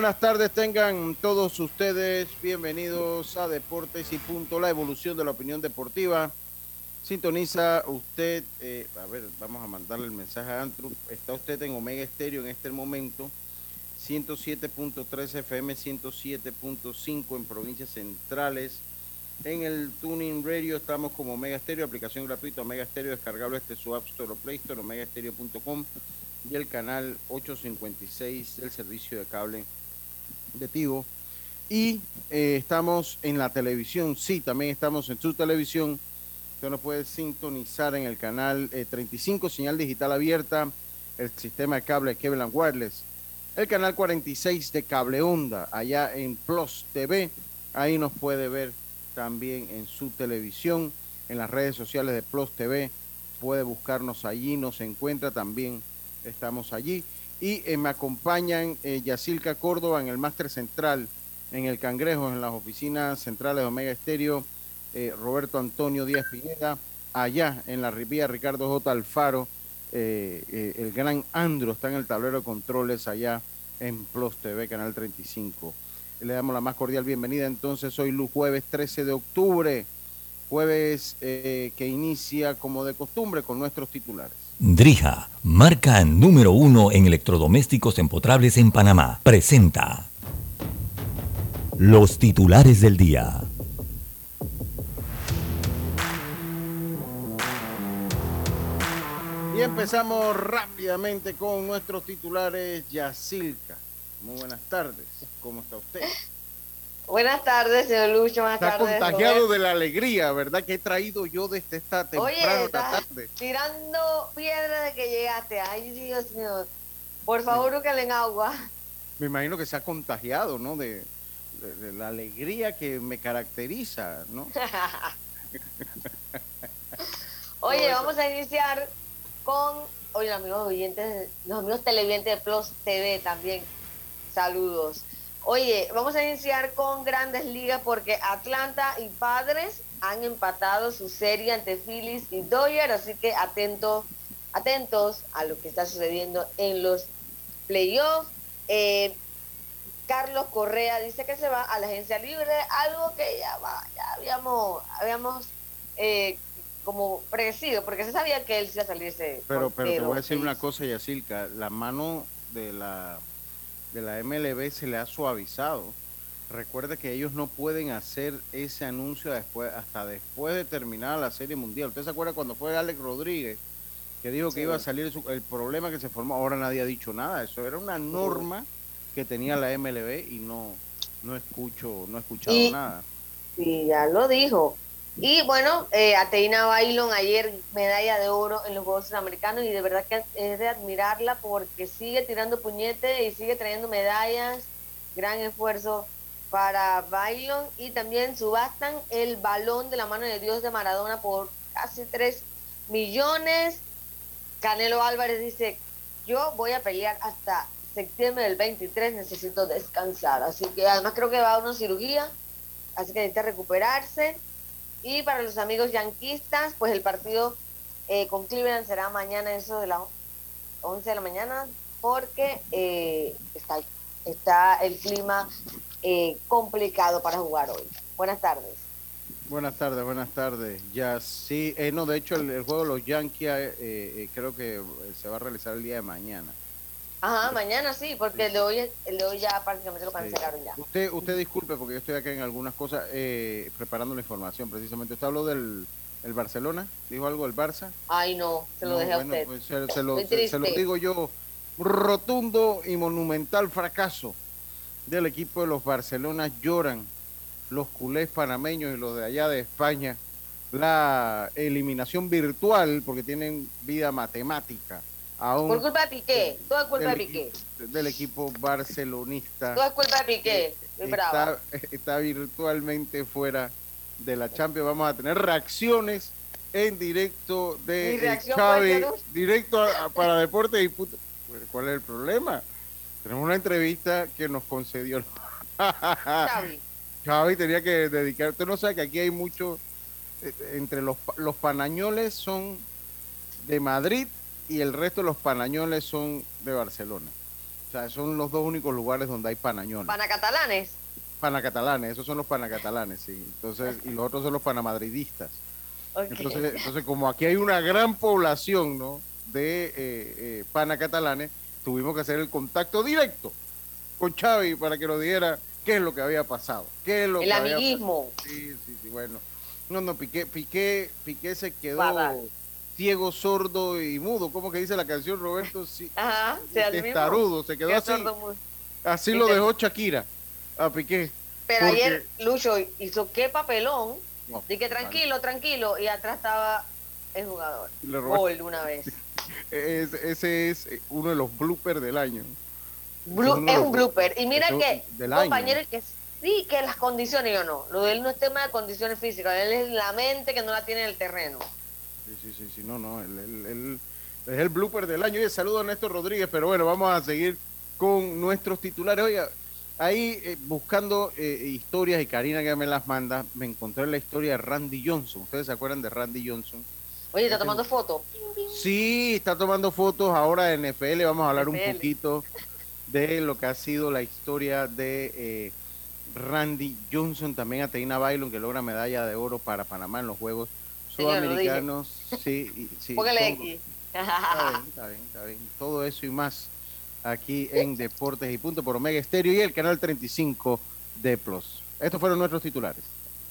Buenas tardes tengan todos ustedes. Bienvenidos a Deportes y Punto, la evolución de la opinión deportiva. Sintoniza usted, eh, a ver, vamos a mandarle el mensaje a Antru. Está usted en Omega Estéreo en este momento, 107.3 FM, 107.5 en provincias centrales. En el Tuning Radio estamos como Omega Estéreo, aplicación gratuita Omega Estéreo, descargable este su App Store o Play Store, omegaestereo.com y el canal 856 del servicio de cable de Tigo. Y eh, estamos en la televisión, sí, también estamos en su televisión. Usted nos puede sintonizar en el canal 35, eh, señal digital abierta, el sistema de cable Kevlar Wireless. El canal 46 de Cable Onda, allá en Plus TV. Ahí nos puede ver también en su televisión, en las redes sociales de Plus TV. Puede buscarnos allí, nos encuentra también. Estamos allí y eh, me acompañan eh, Yacilca Córdoba en el máster central, en el Cangrejo, en las oficinas centrales de Omega Estéreo, eh, Roberto Antonio Díaz Pineda, allá en la Rivía Ricardo J. Alfaro, el gran Andro está en el tablero de controles allá en Plus TV, Canal 35. Le damos la más cordial bienvenida entonces hoy jueves 13 de octubre, jueves que inicia como de costumbre con nuestros titulares. Drija, marca número uno en electrodomésticos empotrables en Panamá, presenta los titulares del día. Y empezamos rápidamente con nuestros titulares. Yacilca, muy buenas tardes. ¿Cómo está usted? Buenas tardes, señor Lucho. Buenas Está tardes. contagiado de la alegría, ¿verdad? Que he traído yo desde esta temprano Oye, tarde. tirando piedras de que llegaste. Ay, Dios mío. Por favor, búscale en agua. Me imagino que se ha contagiado, ¿no? De, de- de la alegría que me caracteriza, ¿no? Oye, vamos a iniciar con, oye, los amigos oyentes, los amigos televidentes de Plus TV también. Saludos. Oye, vamos a iniciar con grandes ligas porque Atlanta y Padres han empatado su serie ante Phillies y Dodgers, así que atentos, atentos a lo que está sucediendo en los playoffs. Eh, Carlos Correa dice que se va a la agencia libre, algo que ya, va, ya habíamos, habíamos eh, como predecido, porque se sabía que él se iba a salirse. Pero, pero te voy a decir una cosa, Yacilca, la mano de la, de la MLB se le ha suavizado. Recuerda que ellos no pueden hacer ese anuncio después, hasta después de terminar la Serie Mundial. ¿Usted se acuerda cuando fue Alex Rodríguez que dijo que iba a salir su- el problema que se formó? Ahora nadie ha dicho nada. Eso era una norma que tenía la MLB y no, no escucho, no he escuchado Y- nada. Sí, ya lo dijo. Y bueno, eh, Ateina Bailon ayer medalla de oro en los Juegos Sudamericanos y de verdad que es de admirarla porque sigue tirando puñete y sigue trayendo medallas. Gran esfuerzo para Bailon y también subastan el balón de la mano de Dios de Maradona por casi 3 millones. Canelo Álvarez dice, yo voy a pelear hasta septiembre del 23, necesito descansar. Así que además creo que va a una cirugía, así que necesita recuperarse. Y para los amigos yanquistas, pues el partido eh, con Cleveland será mañana, eso de las 11 de la mañana, porque eh, está, está el clima eh, complicado para jugar hoy. Buenas tardes. Buenas tardes, buenas tardes. Ya sí, eh, no, de hecho el, el juego de los Yankees eh, eh, creo que se va a realizar el día de mañana. Ajá, mañana sí, porque el de hoy, el de hoy ya prácticamente lo cancelaron ya. Usted, usted disculpe porque yo estoy acá en algunas cosas eh, preparando la información precisamente. ¿Usted habló del el Barcelona? ¿Dijo algo del Barça? Ay, no, se lo No, dejé bueno, a usted. pues se, se lo, Estoy se- se lo triste. digo yo rotundo y monumental fracaso del equipo de los Barcelona lloran los culés panameños y los de allá de España la eliminación virtual porque tienen vida matemática. Por culpa de Piqué. Todo es culpa de Piqué. del equipo barcelonista. Todo es culpa de Piqué. Muy bravo. está, está virtualmente fuera de la Champions. Vamos a tener reacciones en directo de Xavi, directo a- a- para Deportes y Punto. ¿Cuál es el problema? Tenemos una entrevista que nos concedió Xavi. Xavi tenía que dedicar. Usted no sabe que aquí hay mucho eh, entre los los panañoles son de Madrid y el resto de los panañoles son de Barcelona. O sea, son los dos únicos lugares donde hay panañoles. Panacatalanes. panacatalanes, esos son los panacatalanes, sí. Entonces, y los otros son los panamadridistas. Ok. Entonces, entonces como aquí hay una gran población, ¿no? De eh, eh, panacatalanes, tuvimos que hacer el contacto directo con Xavi para que nos diera qué es lo que había pasado, qué es lo el que había amiguismo. Sí, sí, sí, bueno. No, no, Piqué, Piqué, Piqué se quedó. Ciego, sordo y mudo. ¿Cómo que dice la canción, Roberto? Sí, Ajá. testarudo, se quedó así. sordo Así lo dejó Shakira a Piqué. Pero Porque- ayer Lucho hizo qué papelón. No, Dije tranquilo, tranquilo. Y atrás estaba el jugador. Gol una vez. Es- ese es uno de los bloopers del año. Blu- es un blooper. Y mira que, compañero, que sí, que las condiciones, yo no. Lo de él no es tema de condiciones físicas. Él es la mente que no la tiene en el terreno. Sí, sí, sí, sí, no, no, el, el- el- es el blooper del año. Oye, saludo a Néstor Rodríguez, pero bueno, vamos a seguir con nuestros titulares. Oiga, ahí eh, buscando eh, historias y Karina que me las manda, me encontré la historia de Randy Johnson. ¿Ustedes se acuerdan de Randy Johnson? Oye, está Ese- tomando foto. Sí, está tomando fotos ahora de NFL. Vamos a hablar un poquito de lo que ha sido la historia de eh, Randy Johnson, también a Teina Bailon, que logra medalla de oro para Panamá en los Juegos Sudamericanos. Sí, sí, Póngale todo- X. Está bien, está bien, está bien. Todo eso y más aquí en Deportes y Punto por Omega Estéreo y el canal 35 de Plus. Estos fueron nuestros titulares.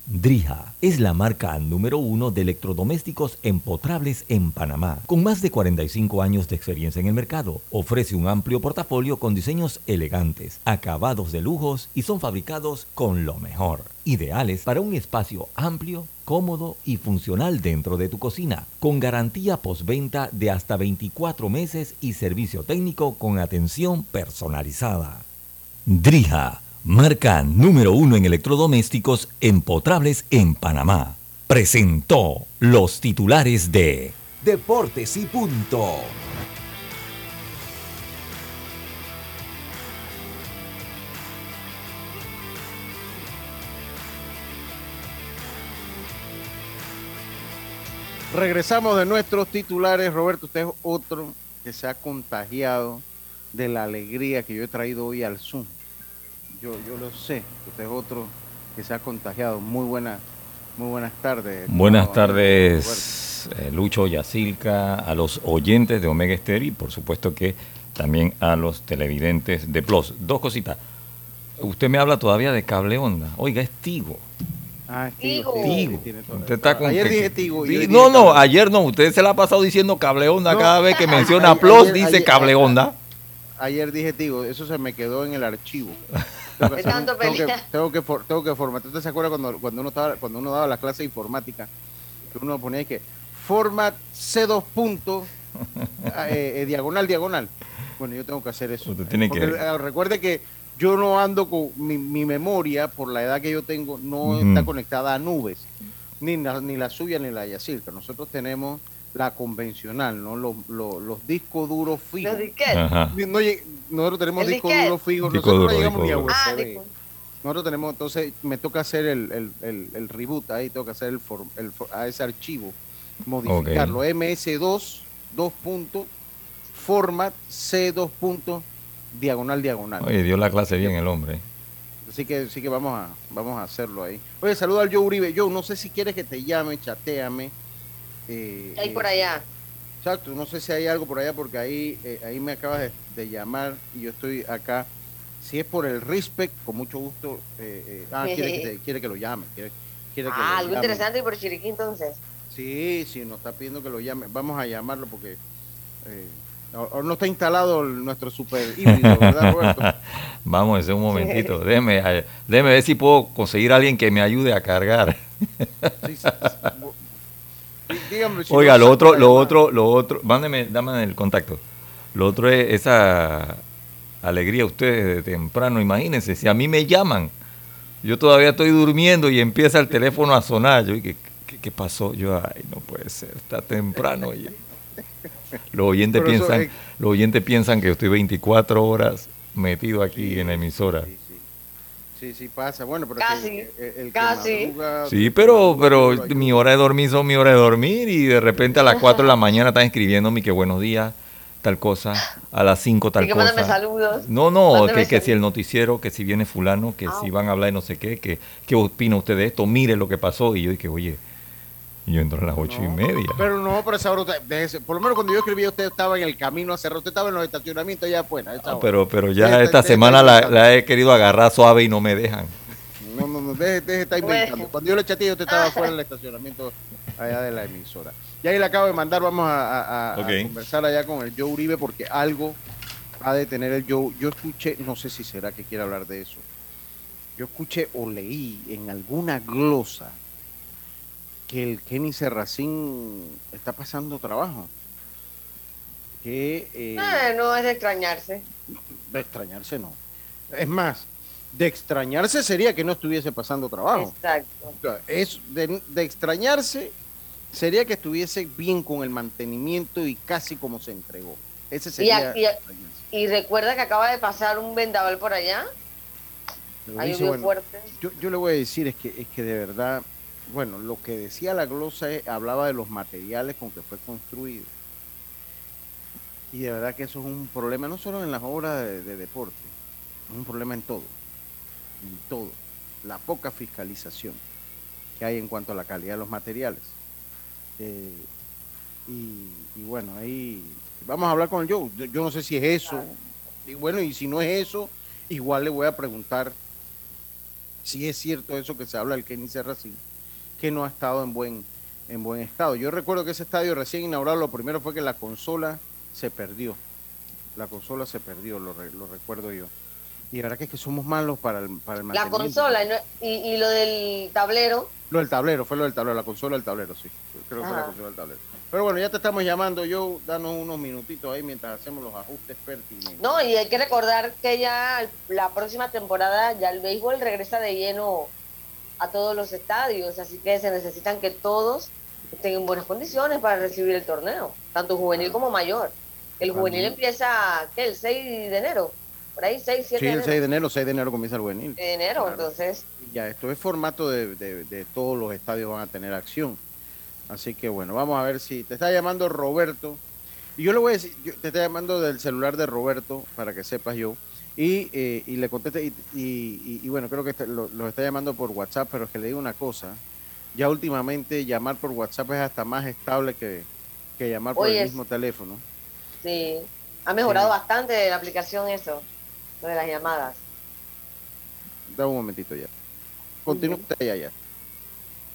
Drija es la marca número uno de electrodomésticos empotrables en Panamá. Con más de 45 años de experiencia en el mercado, ofrece un amplio portafolio con diseños elegantes, acabados de lujos y son fabricados con lo mejor. Ideales para un espacio amplio, cómodo y funcional dentro de tu cocina, con garantía postventa de hasta 24 meses y servicio técnico con atención personalizada. Drija, marca número uno en electrodomésticos empotrables en Panamá, presentó los titulares de Deportes y punto. Regresamos de nuestros titulares. Roberto, usted es otro que se ha contagiado de la alegría que yo he traído hoy al Zoom. Yo, yo lo sé. Usted es otro que se ha contagiado. Muy buena, muy buenas tardes. Buenas tardes, eh, Lucho Yacilca, a los oyentes de Omega Estéreo y por supuesto que también a los televidentes de Plus. Dos cositas. Usted me habla todavía de cable onda. Oiga, es Tigo. Ah, Tigo. sí, Tigo. Usted está con Ayer que- dije Tigo. no, no, cable. ayer no. Usted se la ha pasado diciendo cable onda No. cada vez que menciona Ayer- Plus, ayer- dice ayer- cable onda. Ayer dije Tigo, eso se me quedó en el archivo. Tengo que, tengo que, tengo que, for- tengo que formatear. ¿Usted se acuerda cuando, cuando, uno estaba, cuando uno daba la clase de informática? Que uno ponía que format C2 puntos, eh, eh, diagonal, diagonal. Bueno, yo tengo que hacer eso. Usted tiene Porque, que- eh, recuerde que yo no ando con mi, mi memoria, por la edad que yo tengo, no está conectada a nubes. Ni la, ni la suya ni la de Yacirca. Nosotros tenemos la convencional, ¿no? Los, los, los discos duros fijos. Los. No nosotros tenemos El discos disquete. duros fijos, Disco nosotros duro, no llegamos disco ni a duro. Ah, USB. disco. Nosotros tenemos, entonces me toca hacer el, el, el, el reboot ahí, tengo que hacer el, for- el for- a ese archivo, modificarlo. MS2, 2 puntos, format C2 puntos, diagonal, diagonal. Oye, dio la clase bien el hombre. Así que, así que vamos a, vamos a hacerlo ahí. Oye, saludo al Joe Uribe. Joe, no sé si quieres que te llame, chateame. Eh, Ahí eh, por allá. Exacto, no sé si hay algo por allá porque ahí, eh, ahí me acabas de, de llamar y yo estoy acá. Si es por el respect, con mucho gusto. eh, eh, ah, quiere que, te- quiere que lo llame. Quiere, quiere que Ah, lo algo llame. interesante por Chiriquí entonces. Sí, sí, nos está pidiendo que lo llame. Vamos a llamarlo porque eh, O, no está instalado nuestro super híbrido, ¿verdad, Roberto? Vamos, ese un momentito. Déjeme, eh, déjeme ver si puedo conseguir a alguien que me ayude a cargar. Oiga, lo otro, lo otro, lo otro, mándeme, dame el contacto. Lo otro es esa alegría ustedes de temprano. Imagínense, si a mí me llaman, yo todavía estoy durmiendo y empieza el teléfono a sonar. Yo, ¿qué, qué, pasó? Yo, ay, no puede ser, está temprano. los oyentes piensan, los oyentes piensan que estoy 24 horas metido aquí en la emisora. Sí, sí, pasa. Bueno, pero casi, casi. sí, pero, pero mi hora de dormir son mi hora de dormir y de repente a las 4 de la mañana están escribiéndome que buenos días, tal cosa, a las 5 tal cosa. Que saludos. No, no, que, que si el noticiero, que si viene fulano, que si ah. van a hablar de no sé qué, que qué opina usted de esto, mire lo que pasó. Y yo dije, oye, yo entro a las ocho y media. Pero no, pero esa hora, por lo menos cuando yo escribí, usted estaba en el camino a cerrar, usted estaba en los estacionamientos allá afuera. Ah, pero, pero ya esta, semana la, he querido agarrar suave y no me dejan. No, no, no, deje, deje estar inventando. Cuando yo le chateé, usted estaba fuera del estacionamiento allá de la emisora. Y ahí le acabo de mandar, vamos a, conversar allá con el Joe Uribe porque algo ha de tener el Joe. Yo escuché, no sé si será que quiere hablar de eso. Yo escuché o leí en alguna glosa que el Kenny Serracín está pasando trabajo. Que, eh, ah, no es de extrañarse. De extrañarse no. Es más, de extrañarse sería que no estuviese pasando trabajo. Exacto. Es de, extrañarse sería que estuviese bien con el mantenimiento y casi como se entregó. Ese sería. Y, recuerda que acaba de pasar un vendaval por allá. fuerte. Yo, yo, le voy a decir es que es que de verdad bueno, lo que decía la glosa hablaba de los materiales con que fue construido. Y de verdad que eso es un problema no solo en las obras de, deporte, es un problema en todo, en todo. La poca fiscalización que hay en cuanto a la calidad de los materiales. Eh, y, bueno, ahí vamos a hablar con el Joe. Yo, no sé si es eso. Y bueno, y si no es eso, igual le voy a preguntar si es cierto eso que se habla del Kenny Serracín que no ha estado en buen, en buen estado. Yo recuerdo que ese estadio recién inaugurado, lo primero fue que la consola se perdió. La consola se perdió, lo, lo recuerdo yo. Y la verdad que es que somos malos para el, para el La consola y, y, lo del tablero. Lo del tablero, fue lo del tablero, la consola del tablero, sí. Creo que fue la consola del tablero. Pero bueno, ya te estamos llamando, yo danos unos minutitos ahí mientras hacemos los ajustes pertinentes. No, y hay que recordar que ya la próxima temporada ya el béisbol regresa de lleno a todos los estadios, así que se necesitan que todos estén en buenas condiciones para recibir el torneo, tanto juvenil como mayor. El juvenil empieza, ¿qué? El 6 de enero, por ahí, 6, 7 Sí, el 6 de enero, 6 de enero comienza el juvenil. De enero, entonces. Ya, esto es formato de, de, todos los estadios van a tener acción. Así que bueno, vamos a ver si te está llamando Roberto. Y yo le voy a decir, te está llamando del celular de Roberto, para que sepas yo. Y, eh, y le conteste, y, y, bueno, creo que este, los lo está llamando por WhatsApp, pero es que le digo una cosa, ya últimamente llamar por WhatsApp es hasta más estable que, llamar por el mismo teléfono. Sí, ha mejorado bastante la aplicación eso, lo de las llamadas. Da un momentito ya. Continúa ya, ya.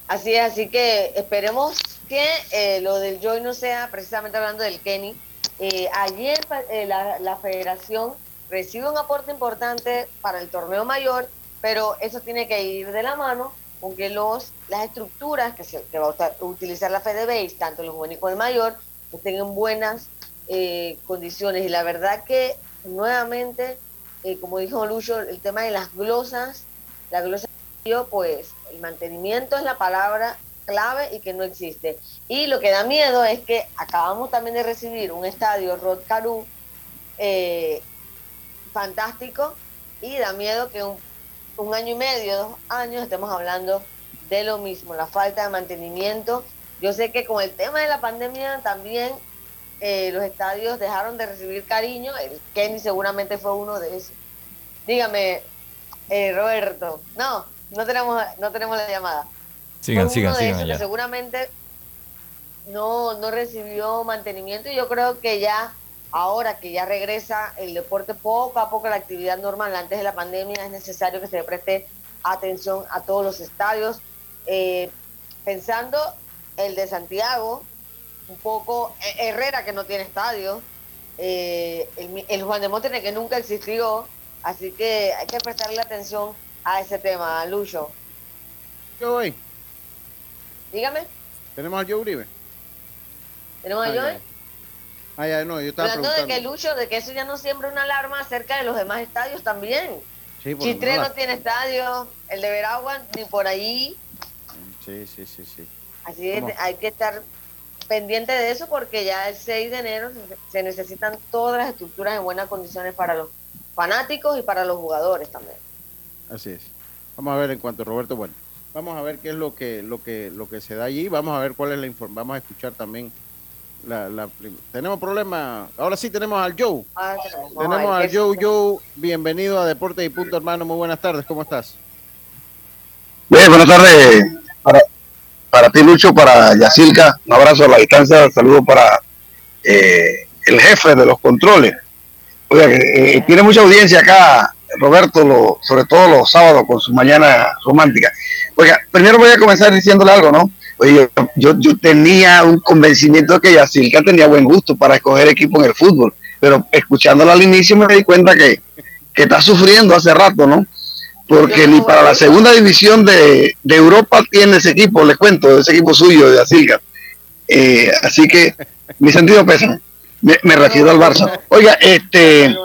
Así es, así que esperemos que eh, lo del Joy no sea precisamente hablando del Kenny. Eh, ayer la, la federación recibe un aporte importante para el torneo mayor, pero eso tiene que ir de la mano con que los, las estructuras que, se, va a utilizar la FedeBase, tanto el juvenil como el mayor, estén en buenas eh, condiciones. Y la verdad que nuevamente, eh, como dijo Lucho, el tema de las glosas, la glosa, pues el mantenimiento es la palabra clave y que no existe. Y lo que da miedo es que acabamos también de recibir un estadio Rod Caru eh, fantástico y da miedo que un, un año y medio, dos años, estemos hablando de lo mismo, la falta de mantenimiento. Yo sé que con el tema de la pandemia también eh, los estadios dejaron de recibir cariño, el Kenny seguramente fue uno de esos. Dígame, eh, Roberto, no, no tenemos, no tenemos la llamada. Sigan, sigan, sigan. seguramente no, no recibió mantenimiento y yo creo que ya ahora que ya regresa el deporte poco a poco la actividad normal antes de la pandemia, es necesario que se le preste atención a todos los estadios. Eh, pensando el de Santiago, un poco eh, Herrera que no tiene estadio, eh, el, el, Juan de Montenegro que nunca existió, así que hay que prestarle atención a ese tema, Lucho. ¿Qué voy? Dígame. ¿Tenemos a Joe Uribe? ¿Tenemos a Joe? Ah, ya, no, yo estaba Hablando de que Lucho, de que eso ya no siembra una alarma acerca de los demás estadios también. Sí, Chitré no, tiene estadio, el de Veragua ni por ahí. Sí, sí, sí, sí. Así es, hay que estar pendiente de eso porque ya el 6 de enero se necesitan todas las estructuras en buenas condiciones para los fanáticos y para los jugadores también. Así es. Vamos a ver en cuanto a Roberto, bueno, vamos a ver qué es lo que lo que lo que se da allí, vamos a ver cuál es la información, vamos a escuchar también la, la, tenemos problema. Ahora sí tenemos al Joe. Ah, tenemos, al Joe. Joe, bienvenido a Deportes y Punto, hermano. Muy buenas tardes. ¿Cómo estás? Bien, buenas tardes para, para ti, Lucho, para Yacilca. Un abrazo a la distancia. Saludo para eh, el jefe de los controles. Oiga, eh, tiene mucha audiencia acá, Roberto, lo, sobre todo los sábados con su mañana romántica. Oiga, primero voy a comenzar diciéndole algo, ¿no? Yo, yo, tenía un convencimiento de que Yacirca tenía buen gusto para escoger equipo en el fútbol, pero escuchándolo al inicio me di cuenta que, está sufriendo hace rato, ¿no? Porque ni para la segunda división de, Europa tiene ese equipo, les cuento, ese equipo suyo de Yacirca. Eh, así que mi sentido pesa. Me, me refiero al Barça. Oiga, este,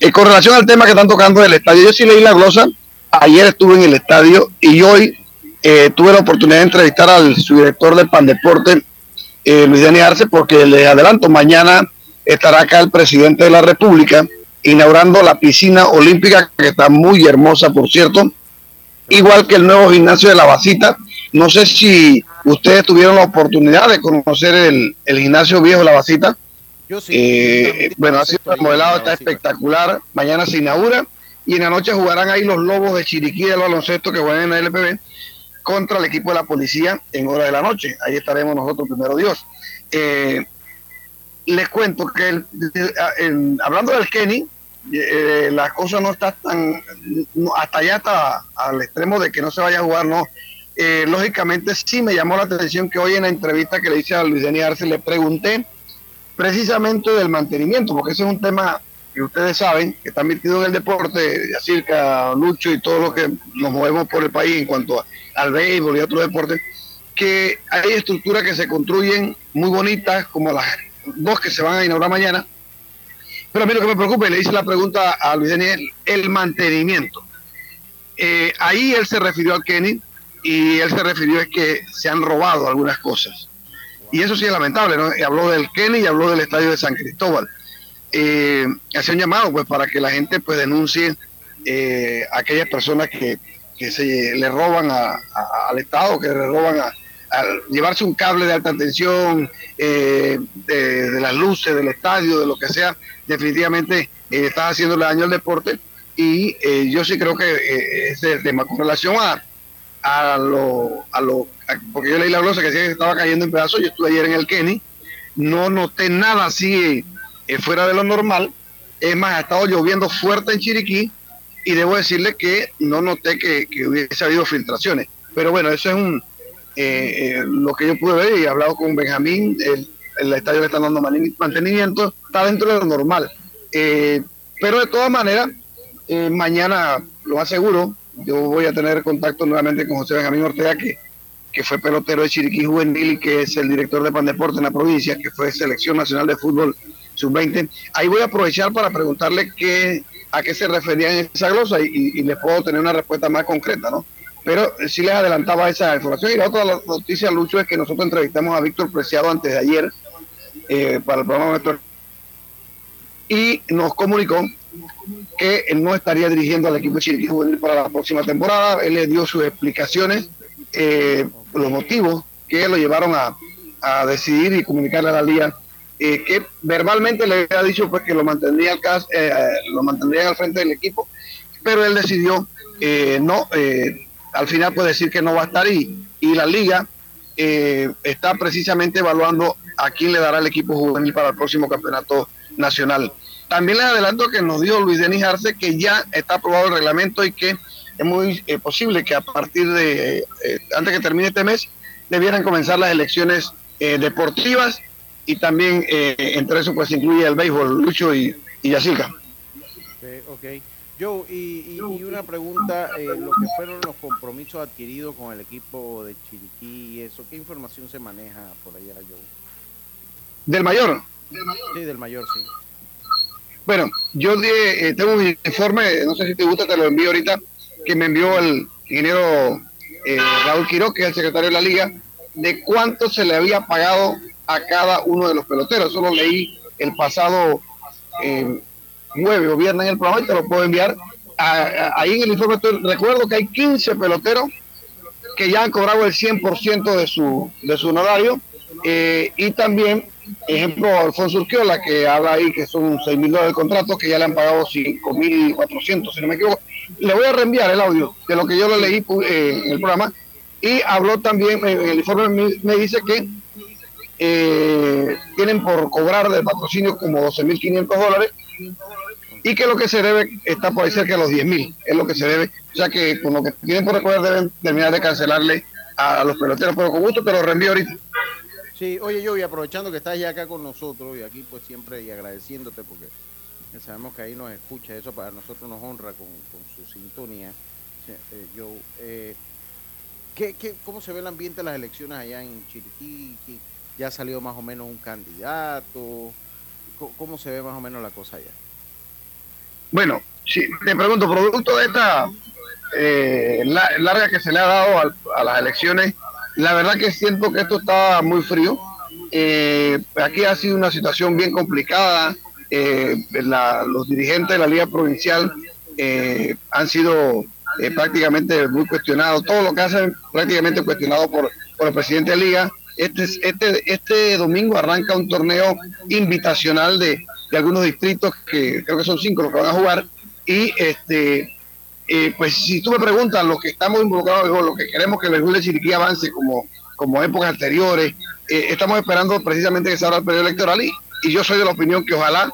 eh, con relación al tema que están tocando del estadio, yo sí leí la glosa. Ayer estuve en el estadio y hoy eh, tuve la oportunidad de entrevistar al subdirector de Pandeporte, eh, Luis Dani Arce, porque les adelanto, mañana estará acá el presidente de la República inaugurando la piscina olímpica, que está muy hermosa, por cierto, igual que el nuevo gimnasio de la Basita. No sé si ustedes tuvieron la oportunidad de conocer el, gimnasio viejo de la Basita. Yo sí. Eh, bueno, ha sido remodelado, está espectacular. Mañana se inaugura y en la noche jugarán ahí los Lobos de Chiriquí del baloncesto que juegan en el LPB contra el equipo de la policía en hora de la noche. Ahí estaremos nosotros, primero Dios. Eh, les cuento que hablando del Kenny, eh, la cosa no está tan, hasta allá está al extremo de que no se vaya a jugar, no. Eh, lógicamente sí me llamó la atención que hoy en la entrevista que le hice a Luis Denis Arce le pregunté precisamente del mantenimiento, porque ese es un tema que ustedes saben, que está metido en el deporte, Yacirca, Lucho y todo lo que nos movemos por el país en cuanto a al béisbol y otros deportes, que hay estructuras que se construyen muy bonitas, como las dos que se van a inaugurar mañana. Pero a mí lo que me preocupa, y le hice la pregunta a Luis Daniel, el mantenimiento. Eh, ahí él se refirió al Kenny y él se refirió a que se han robado algunas cosas. Y eso sí es lamentable, ¿no? habló del Kenny y habló del estadio de San Cristóbal. Eh, hace un llamado pues para que la gente pues denuncie eh, a aquellas personas que que se le roban al Estado, que le roban a, llevarse un cable de alta tensión, eh, de, las luces del estadio, de lo que sea, definitivamente eh, está haciendo daño al deporte y eh, yo sí creo que ese es el tema. Con relación a, a lo, a lo porque yo leí la glosa que decía que estaba cayendo en pedazos, yo estuve ayer en el Kenny, no noté nada así fuera de lo normal, es más, ha estado lloviendo fuerte en Chiriquí, y debo decirle que no noté que, hubiese habido filtraciones. Pero bueno, eso es un eh, eh, lo que yo pude ver y he hablado con Benjamín, el, el estadio le está dando mantenimiento, está dentro de lo normal. Eh, pero de todas maneras, mañana lo aseguro, yo voy a tener contacto nuevamente con José Benjamín Ortega, que, que fue pelotero de Chiriquí Juvenil y que es el director de Pandeporte en la provincia, que fue selección nacional de fútbol sub-20. Ahí voy a aprovechar para preguntarle qué a qué se refería en esa glosa y, les puedo tener una respuesta más concreta, ¿no? Pero sí les adelantaba esa información. Y la otra noticia, Lucho, es que nosotros entrevistamos a Víctor Preciado antes de ayer eh, para el programa de y nos comunicó que él no estaría dirigiendo al equipo Chiriquí Juvenil para la próxima temporada. Él le dio sus explicaciones, eh, los motivos que lo llevaron a, a decidir y comunicarle a la liga eh, que verbalmente le había dicho pues que lo mantendría al eh, eh, lo mantendría al frente del equipo, pero él decidió no, al final puede decir que no va a estar y, y la liga está precisamente evaluando a quién le dará el equipo juvenil para el próximo campeonato nacional. También les adelanto que nos dio Luis Denis Arce que ya está aprobado el reglamento y que es muy posible que a partir de, antes que termine este mes, debieran comenzar las elecciones deportivas y también eh, entre eso pues incluye el béisbol, Lucho y, y Yacirca. ok. Joe, y, una pregunta, eh, lo que fueron los compromisos adquiridos con el equipo de Chiriquí y eso, ¿qué información se maneja por allá, Joe? ¿Del mayor? Sí, del mayor, sí. Bueno, yo eh, tengo un informe, no sé si te gusta, te lo envío ahorita, que me envió el ingeniero eh, Raúl Quiroz, que es el secretario de la liga, de cuánto se le había pagado a cada uno de los peloteros. Eso lo leí el pasado eh, jueves o viernes en el programa y te lo puedo enviar. ahí en el informe recuerdo que hay 15 peloteros que ya han cobrado el 100% de su, de su honorario eh, y también, ejemplo, Alfonso Urquiola, que habla ahí que son 6 mil dólares de contrato, que ya le han pagado 5 mil 400, si no me equivoco. Le voy a reenviar el audio de lo que yo lo leí eh, en el programa. Y habló también, en el informe me, dice que eh, tienen por cobrar de patrocinio como 12.500 dólares y que lo que se debe está por ahí cerca de los 10.000, es lo que se debe. O sea que con lo que tienen por recoger deben terminar de cancelarle a los peloteros, pero con gusto te lo reenvío ahorita. Sí, oye, yo y aprovechando que estás ya acá con nosotros y aquí pues siempre y agradeciéndote porque sabemos que ahí nos escucha, eso para nosotros nos honra con, su sintonía. Eh, yo, eh, ¿qué, qué, cómo se ve el ambiente de las elecciones allá en Chiriquí? ¿Ya ha salido más o menos un candidato? ¿Cómo, se ve más o menos la cosa allá? Bueno, si te pregunto, producto de esta eh, larga que se le ha dado a las elecciones, la verdad que siento que esto está muy frío. Eh, aquí ha sido una situación bien complicada. Eh, los dirigentes de la Liga Provincial eh, han sido prácticamente muy cuestionados. Todo lo que hacen prácticamente cuestionado por, por el presidente de la Liga. Este, este, este domingo arranca un torneo invitacional de, de algunos distritos, que creo que son cinco los que van a jugar. Y este eh, pues si tú me preguntas, los que estamos involucrados, lo que queremos que el de Chiriquí avance como, como épocas anteriores, eh, estamos esperando precisamente que se abra el periodo electoral y, yo soy de la opinión que ojalá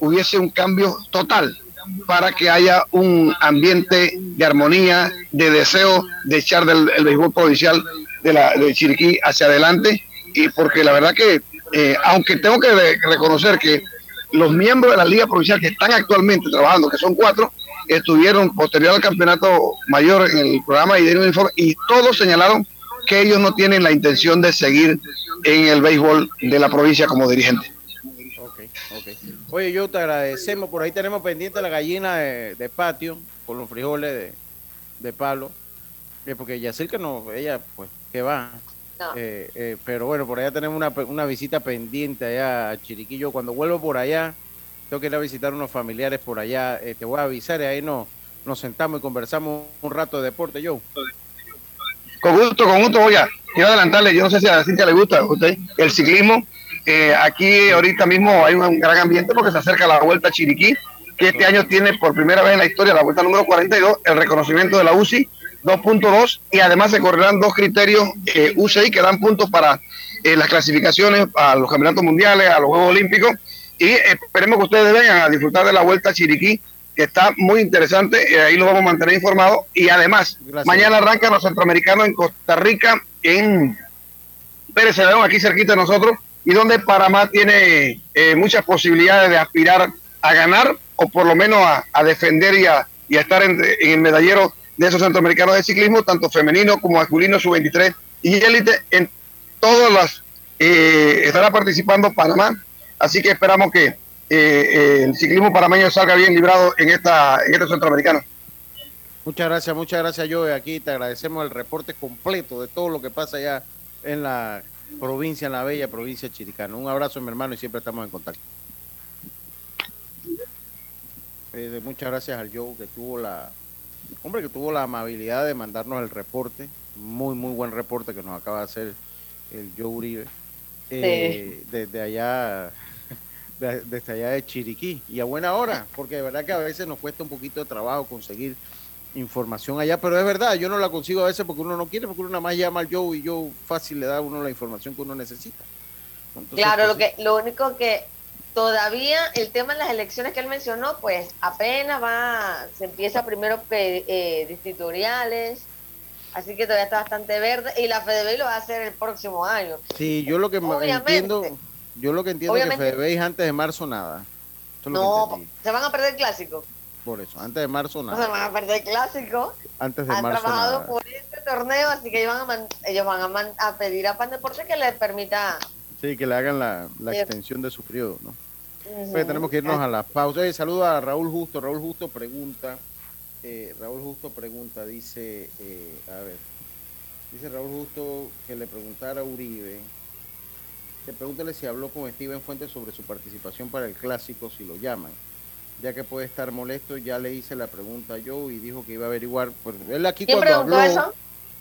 hubiese un cambio total para que haya un ambiente de armonía, de deseo de echar del el béisbol provincial de, la, de Chiriquí hacia adelante, y porque la verdad que, eh, aunque tengo que reconocer que los miembros de la Liga Provincial que están actualmente trabajando, que son cuatro, estuvieron posterior al campeonato mayor en el programa y dieron informe y todos señalaron que ellos no tienen la intención de seguir en el béisbol de la provincia como dirigente. Oye, yo te agradecemos. Por ahí tenemos pendiente la gallina de, patio con los frijoles de, palo. Eh, porque Yacirca no, ella, pues, que va. Eh, eh, pero bueno, por allá tenemos una, una visita pendiente allá a Chiriquillo. Cuando vuelvo por allá, tengo que ir a visitar unos familiares por allá, eh, te voy a avisar y ahí nos, nos sentamos y conversamos un rato de deporte, yo. Con gusto, con gusto, voy a, quiero adelantarle, yo no sé si a la Cintia le gusta a usted el ciclismo. Eh, aquí ahorita mismo hay un gran ambiente porque se acerca la Vuelta a Chiriquí, que este año tiene por primera vez en la historia la Vuelta número 42, el reconocimiento de la UCI 2.2 y además se correrán dos criterios eh, UCI que dan puntos para eh, las clasificaciones a los campeonatos mundiales, a los Juegos Olímpicos y esperemos que ustedes vengan a disfrutar de la Vuelta a Chiriquí, que está muy interesante, y ahí lo vamos a mantener informado. Y además, mañana arrancan los centroamericanos en Costa Rica, en Pérez Celedón, aquí cerquita de nosotros, y donde Panamá tiene eh, muchas posibilidades de aspirar a ganar, o por lo menos a, defender y a, estar en, el medallero de esos centroamericanos de ciclismo, tanto femenino como masculino, sub-23 y élite, en todas las... Eh, estará participando Panamá Así que esperamos que eh, el ciclismo parameño salga bien librado en esta en este. Muchas gracias, muchas gracias, Joe. Aquí te agradecemos el reporte completo de todo lo que pasa allá en la provincia, en la bella provincia de. Un abrazo, mi hermano, y siempre estamos en contacto. Eh, muchas gracias al Joe que tuvo la, hombre, que tuvo la amabilidad de mandarnos el reporte. Muy, muy buen reporte que nos acaba de hacer el Joe Uribe. Desde allá desde allá de Chiriquí y a buena hora, porque de verdad que a veces nos cuesta un poquito de trabajo conseguir información allá, pero es verdad, yo no la consigo a veces porque uno no quiere, porque uno nada más llama al Joe y yo fácil le da a uno la información que uno necesita. claro, lo pues, que lo único que todavía el tema de las elecciones que él mencionó, pues apenas va, se empieza primero eh, distritoriales, así que todavía está bastante verde y la FEDEBI lo va a hacer el próximo año. Sí, yo lo que entiendo Yo lo que entiendo es que FedeBase antes de marzo nada. no, se van a perder el clásico. Por eso, antes de marzo nada. No se van a perder el clásico. Antes de Han marzo trabajado por este torneo, así que ellos van a, ellos van a, pedir a Pan Deporte que les permita... Sí, que le hagan la, extensión de su periodo, ¿no? Pues tenemos que irnos a la pausa. saludo a Raúl Justo. Raúl Justo pregunta, eh, Raúl Justo pregunta, dice, eh, a ver, dice Raúl Justo que le preguntara a Uribe, que pregúntale si habló con Steven Fuentes sobre su participación para el clásico, si lo llaman, ya que puede estar molesto, ya le hice la pregunta yo y dijo que iba a averiguar, pues él aquí ¿Quién cuando preguntó eso?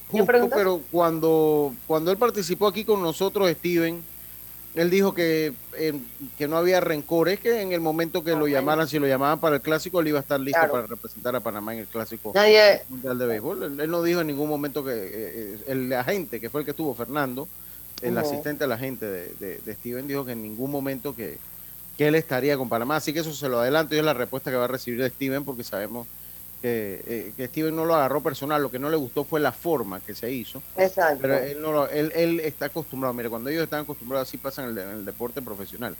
Justo, pero cuando, cuando él participó aquí con nosotros, Steven, él dijo que, que no había rencores, que en el momento que lo llamaran, si lo llamaban para el clásico, él iba a estar listo para representar a Panamá en el clásico mundial de béisbol. Él, no dijo en ningún momento que eh, eh, el agente, que fue el que estuvo, Fernando, el asistente al agente de, de, Steven, dijo que en ningún momento que, que él estaría con Panamá. Así que eso se lo adelanto y es la respuesta que va a recibir de Steven, porque sabemos que, eh, que, Steven no lo agarró personal, lo que no le gustó fue la forma que se hizo. Exacto. Pero él, no él, él, está acostumbrado, mire, cuando ellos están acostumbrados así pasan en el, deporte profesional.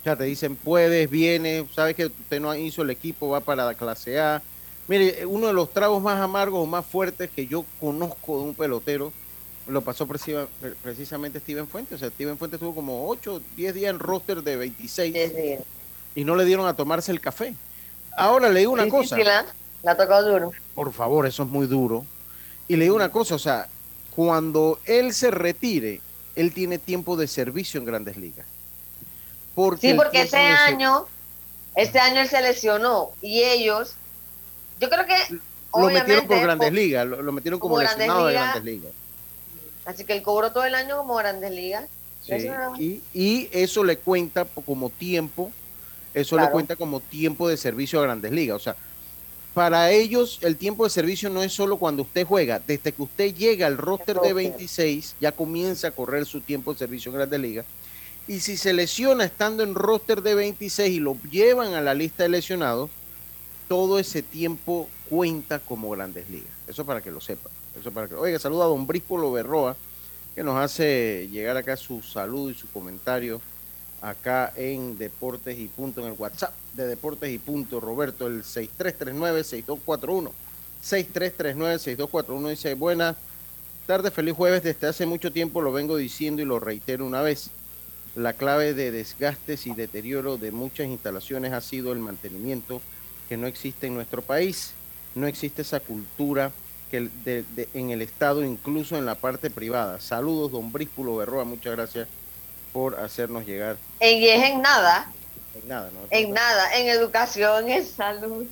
O sea, te dicen, puedes, vienes, sabes que usted no hizo el equipo, va para la clase A. Mire, uno de los tragos más amargos o más fuertes que yo conozco de un pelotero lo pasó precisamente Steven Fuentes. O sea, Steven Fuentes tuvo como 8, 10 días en roster de 26 y no le dieron a tomarse el café. Ahora le digo una cosa. La tocó duro. Por favor, eso es muy duro. Y le digo una cosa, o sea, cuando él se retire, él tiene tiempo de servicio en Grandes Ligas. Porque sí, porque ese año, este año él se lesionó y ellos, yo creo que lo metieron por Grandes Ligas, lo, metieron como, lesionado de Grandes Ligas. Así que él cobró todo el año como Grandes Ligas. Sí, y, eso le cuenta como tiempo, eso le cuenta como tiempo de servicio a Grandes Ligas. O sea, para ellos el tiempo de servicio no es solo cuando usted juega, desde que usted llega al roster de 26 ya comienza a correr su tiempo de servicio en Grandes Ligas. Y si se lesiona estando en roster de 26 y lo llevan a la lista de lesionados, todo ese tiempo cuenta como Grandes Ligas. Eso para que lo sepan. Eso para que... Oiga, saluda a don Bríspolo Berroa, que nos hace llegar acá su saludo y su comentario acá en Deportes y Punto, en el WhatsApp de Deportes y Punto, Roberto, el 6339-6241. 6339-6241 dice, buenas tardes, feliz jueves, desde hace mucho tiempo lo vengo diciendo y lo reitero una vez. La clave de desgastes y deterioro de muchas instalaciones ha sido el mantenimiento que no existe en nuestro país. No existe esa cultura que en el Estado, incluso en la parte privada. Saludos, don Bríspulo Berroa, muchas gracias por hacernos llegar. Y es en nada. En nada, ¿no? En nada, en educación, en salud,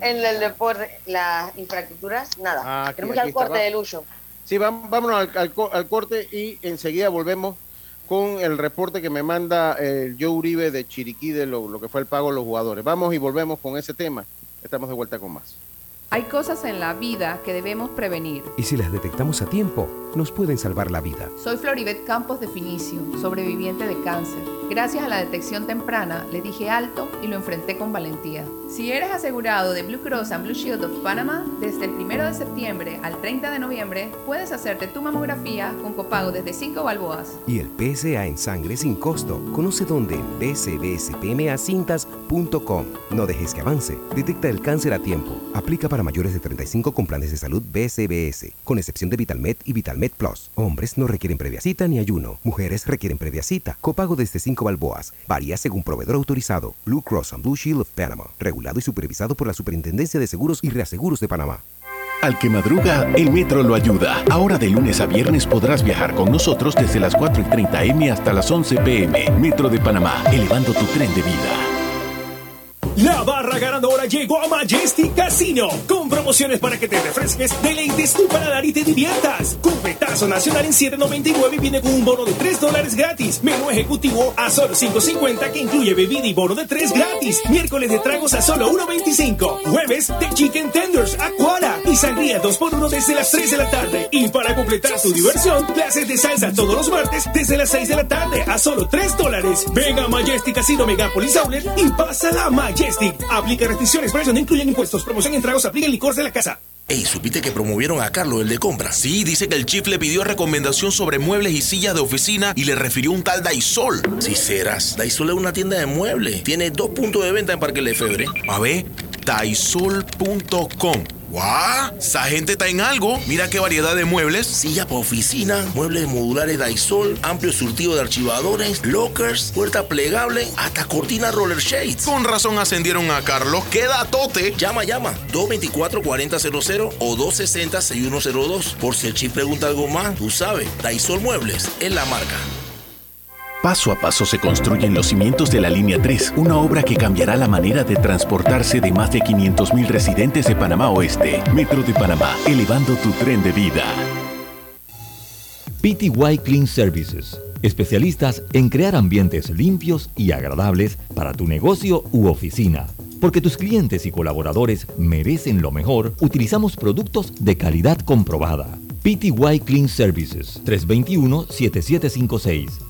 en el deporte, las infraestructuras, nada. Ah, Tenemos que al corte de Lucho. Sí, vámonos al, corte y enseguida volvemos con el reporte que me manda el Joe Uribe de Chiriquí de lo, lo que fue el pago de los jugadores. Vamos y volvemos con ese tema. Estamos de vuelta con más. Hay cosas en la vida que debemos prevenir. Y si las detectamos a tiempo, nos pueden salvar la vida. Soy Floribet Campos de Finicio, sobreviviente de cáncer. Gracias a la detección temprana, le dije alto y lo enfrenté con valentía. Si eres asegurado de Blue Cross and Blue Shield of Panama, desde el 1 de septiembre al 30 de noviembre, puedes hacerte tu mamografía con copago desde 5 balboas. Y el PSA en sangre sin costo. Conoce dónde en bcbspmacintas.com. No dejes que avance. Detecta el cáncer a tiempo. Aplica para mayores de 35 con planes de salud BCBS, con excepción de VitalMed y VitalMed Plus. Hombres no requieren previa cita ni ayuno. Mujeres requieren previa cita. Copago desde 5 balboas. Varía según proveedor autorizado. Blue Cross and Blue Shield of Panama. Regulado y supervisado por la Superintendencia de Seguros y Reaseguros de Panamá. Al que madruga, el metro lo ayuda. Ahora de lunes a viernes podrás viajar con nosotros desde las 4 y 30 M hasta las 11 PM. Metro de Panamá, elevando tu tren de vida. La barra ganadora llegó a Majestic Casino con promociones para que te refresques, deleites tu paladar y te diviertas. Cupetazo nacional en 7.99 viene con un bono de 3 dólares gratis. Menú ejecutivo a solo 5.50 que incluye bebida y bono de 3 gratis. Miércoles de tragos a solo 1.25. Jueves de chicken tenders, acuara y sangría 2x1 desde las 3 de la tarde. Y para completar tu diversión, clases de salsa todos los martes desde las 6 de la tarde a solo 3 dólares. Venga a Majestic Casino Megapolis Outlet y pasa la Majestic. Aplica restricciones, precios no incluyen impuestos. Promoción en tragos, aplica el licor de la casa. Ey, ¿supiste que promovieron a Carlos, el de compra? Sí, dice que el chief le pidió recomendación sobre muebles y sillas de oficina y le refirió un tal Daisol. Si serás, Daisol es una tienda de muebles. Tiene dos puntos de venta en Parque Lefebvre. A ver, daisol.com. ¡Guau! Esa gente está en algo. Mira qué variedad de muebles. Silla para oficina, muebles modulares Daisol, amplio surtido de archivadores, lockers, puerta plegable, hasta cortina roller shades. Con razón ascendieron a Carlos. ¡Queda tote! Llama, llama. 224-4000 o 260-6102. Por si el chip pregunta algo más, tú sabes. Daisol Muebles es la marca. Paso a paso se construyen los cimientos de la Línea 3, una obra que cambiará la manera de transportarse de más de 500.000 residentes de Panamá Oeste. Metro de Panamá, elevando tu tren de vida. PTY Clean Services, especialistas en crear ambientes limpios y agradables para tu negocio u oficina. Porque tus clientes y colaboradores merecen lo mejor, utilizamos productos de calidad comprobada. PTY Clean Services 321-7756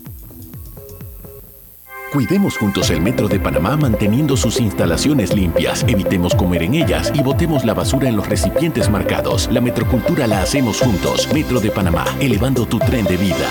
Cuidemos juntos el Metro de Panamá manteniendo sus instalaciones limpias, evitemos comer en ellas y botemos la basura en los recipientes marcados. La metrocultura la hacemos juntos. Metro de Panamá, elevando tu tren de vida.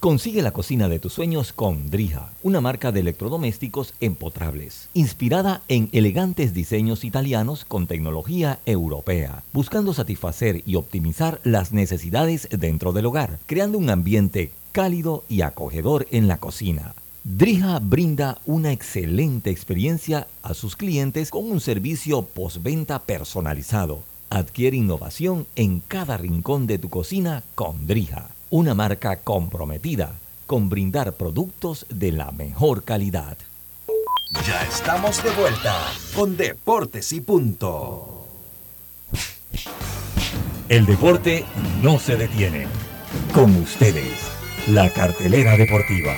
Consigue la cocina de tus sueños con Drija, una marca de electrodomésticos empotrables, inspirada en elegantes diseños italianos con tecnología europea, buscando satisfacer y optimizar las necesidades dentro del hogar, creando un ambiente cálido y acogedor en la cocina. Drija brinda una excelente experiencia a sus clientes con un servicio postventa personalizado. Adquiere innovación en cada rincón de tu cocina con Drija, una marca comprometida con brindar productos de la mejor calidad. Ya estamos de vuelta con Deportes y Punto. El deporte no se detiene. Con ustedes, la cartelera deportiva.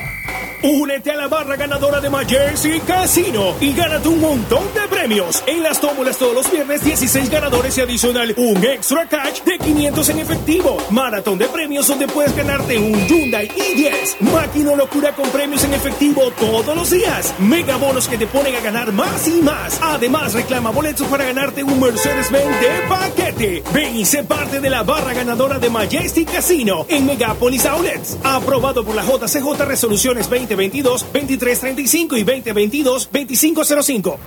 Únete a la barra ganadora de Majersey Casino y gánate un montón de premios. En las tómbolas todos los viernes, 16 ganadores y adicional un extra cash de 500 en efectivo. Maratón de premios donde puedes ganarte un Hyundai i10. Máquina locura con premios en efectivo todos los días. Mega bonos que te ponen a ganar más y más. Además, reclama boletos para ganarte un Mercedes-Benz de paquete. Ven y sé parte de la barra ganadora de Majestic Casino en Megapolis Outlets. Aprobado por la JCJ Resoluciones 20 2022 2335 y 2022 2505.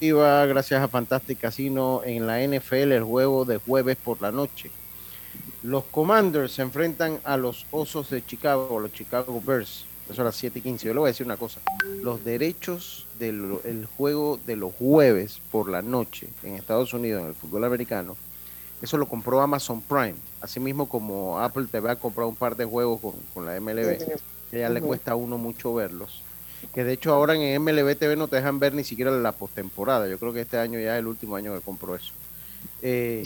Iba gracias a Fantastic Casino en la NFL el juego de jueves por la noche. Los Commanders se enfrentan a los Osos de Chicago, los Chicago Bears. Eso a las 7 y 15. Yo le voy a decir una cosa. Los derechos del el juego de los jueves por la noche en Estados Unidos, en el fútbol americano, eso lo compró Amazon Prime. Asimismo como Apple te va a comprar un par de juegos con, con la MLB, que ya le cuesta a uno mucho verlos. Que de hecho ahora en MLB TV no te dejan ver ni siquiera la postemporada. Yo creo que este año ya es el último año que compró eso. Eh,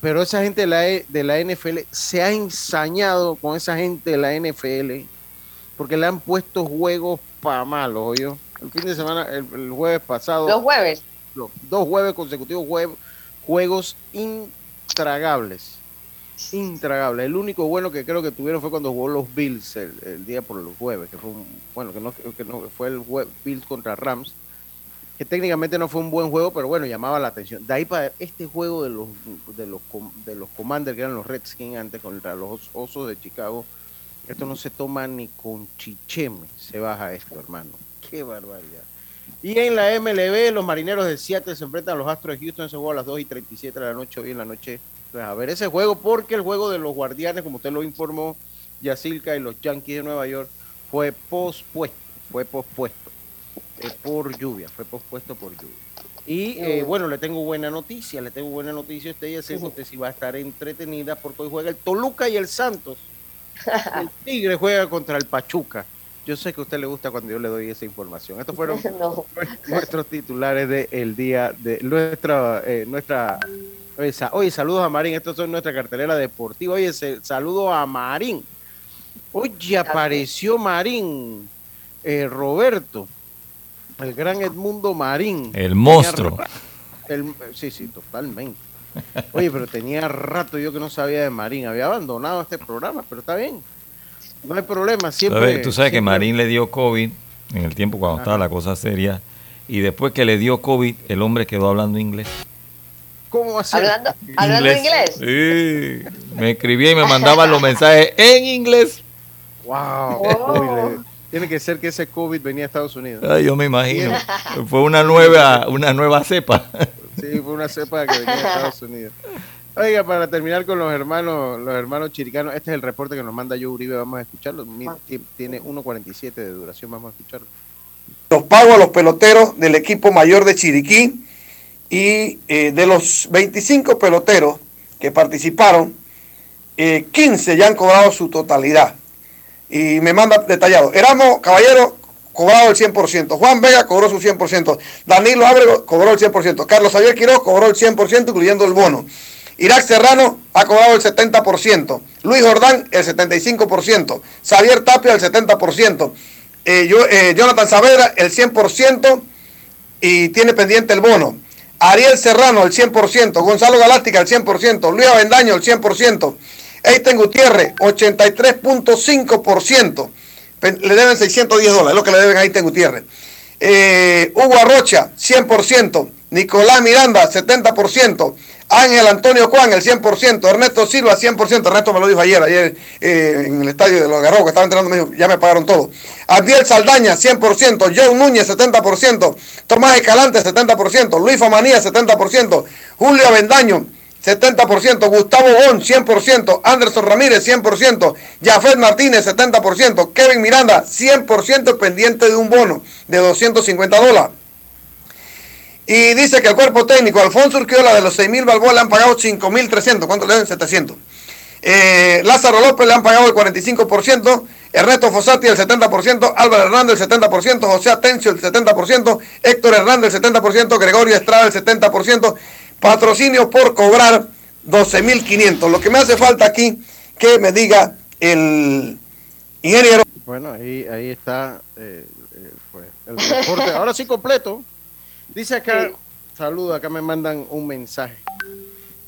pero esa gente de la, E- de la NFL se ha ensañado con esa gente de la NFL porque le han puesto juegos para malos, oye. El fin de semana, el, el jueves pasado. Los jueves. dos jueves consecutivos jue- juegos intragables. Intragables. El único bueno que creo que tuvieron fue cuando jugó los Bills el, el día por los jueves, que fue un, bueno, que no, que no fue el jue- Bills contra Rams, que técnicamente no fue un buen juego, pero bueno, llamaba la atención. De ahí para este juego de los de los de los Commanders que eran los Redskins antes contra los Osos de Chicago, esto no se toma ni con chicheme, se baja esto, hermano. Qué barbaridad. Y en la MLB, los marineros de Seattle se enfrentan a los Astros de Houston. Ese juego a las 2 y 37 de la noche, hoy en la noche. Pues a ver ese juego, porque el juego de los Guardianes, como usted lo informó, Yacilca y los Yankees de Nueva York, fue pospuesto. Fue pospuesto eh, por lluvia. Fue pospuesto por lluvia. Y eh, bueno, le tengo buena noticia. Le tengo buena noticia a usted, Yacilca. Usted sí va a estar entretenida porque hoy juega el Toluca y el Santos. El Tigre juega contra el Pachuca. Yo sé que a usted le gusta cuando yo le doy esa información. Estos fueron No. nuestros titulares del día de nuestra, eh, nuestra, Oye, sa- oye, saludos a Marín. Estos son nuestra cartelera deportiva. Oye, saludo a Marín. Oye, apareció Marín. eh, Roberto. El gran Edmundo Marín. El monstruo. El- sí, sí, totalmente. Oye, pero tenía rato yo que no sabía de Marín. Había abandonado este programa, pero está bien. No hay problema. Siempre. ¿Sabes? Tú sabes que Marín le dio COVID en el tiempo cuando estaba la cosa seria. Y después que le dio COVID, el hombre quedó hablando inglés. ¿Cómo va a ser? Hablando, hablando inglés. Sí. Me escribía y me mandaba los mensajes en inglés. Wow. Oh. Tiene que ser que ese COVID venía a Estados Unidos. Ay, yo me imagino. Fue una nueva, una nueva cepa. Sí, fue una cepa que venía de Estados Unidos. Oiga, para terminar con los hermanos, los hermanos chiricanos, este es el reporte que nos manda Joe Uribe, vamos a escucharlo. Mi- ti- Tiene 1.47 de duración, vamos a escucharlo. los pago a los peloteros del equipo mayor de Chiriquí y eh, de los 25 peloteros que participaron, eh, 15 ya han cobrado su totalidad. Y me manda detallado. Erasmo Caballero cobrado el 100%. Juan Vega cobró su 100%. Danilo Ábrego cobró el 100%. Carlos Javier Quiroz cobró el 100%, incluyendo el bono. Irak Serrano ha cobrado el 70%. Luis Jordán el 75%. Xavier Tapia el 70%. Eh, yo, eh, Jonathan Saavedra el 100% y tiene pendiente el bono. Ariel Serrano el 100%, Gonzalo Galáctica el 100%, Luis Avendaño el 100%, Eiten Gutiérrez 83.5%, Pen- le deben 610 dólares, es lo que le deben a Eiten Gutiérrez. Eh, Hugo Arrocha 100%, Nicolás Miranda 70%, Ángel Antonio Juan el 100%, Ernesto Silva 100%, Ernesto me lo dijo ayer, ayer eh, en el estadio de los Garros que estaba entrenando, me dijo, ya me pagaron todo. Abdiel Saldaña 100%, John Núñez 70%, Tomás Escalante 70%, Luis Famanía 70%, Julio Avendaño 70%, Gustavo Bon 100%, Anderson Ramírez 100%, Jafet Martínez 70%, Kevin Miranda 100% pendiente de un bono de 250 dólares. Y dice que el cuerpo técnico, Alfonso Urquiola, de los 6.000 balboas le han pagado 5.300. ¿Cuánto le deben? 700. Eh, Lázaro López le han pagado el 45%. Ernesto Fossati el 70%. Álvaro Hernández el 70%. José Atencio el 70%. Héctor Hernández el 70%. Gregorio Estrada el 70%. Patrocinio por cobrar 12.500. Lo que me hace falta aquí, que me diga el ingeniero. Bueno, ahí, ahí está eh, eh, pues, el reporte. Ahora sí completo. Dice acá, saludo, acá me mandan un mensaje.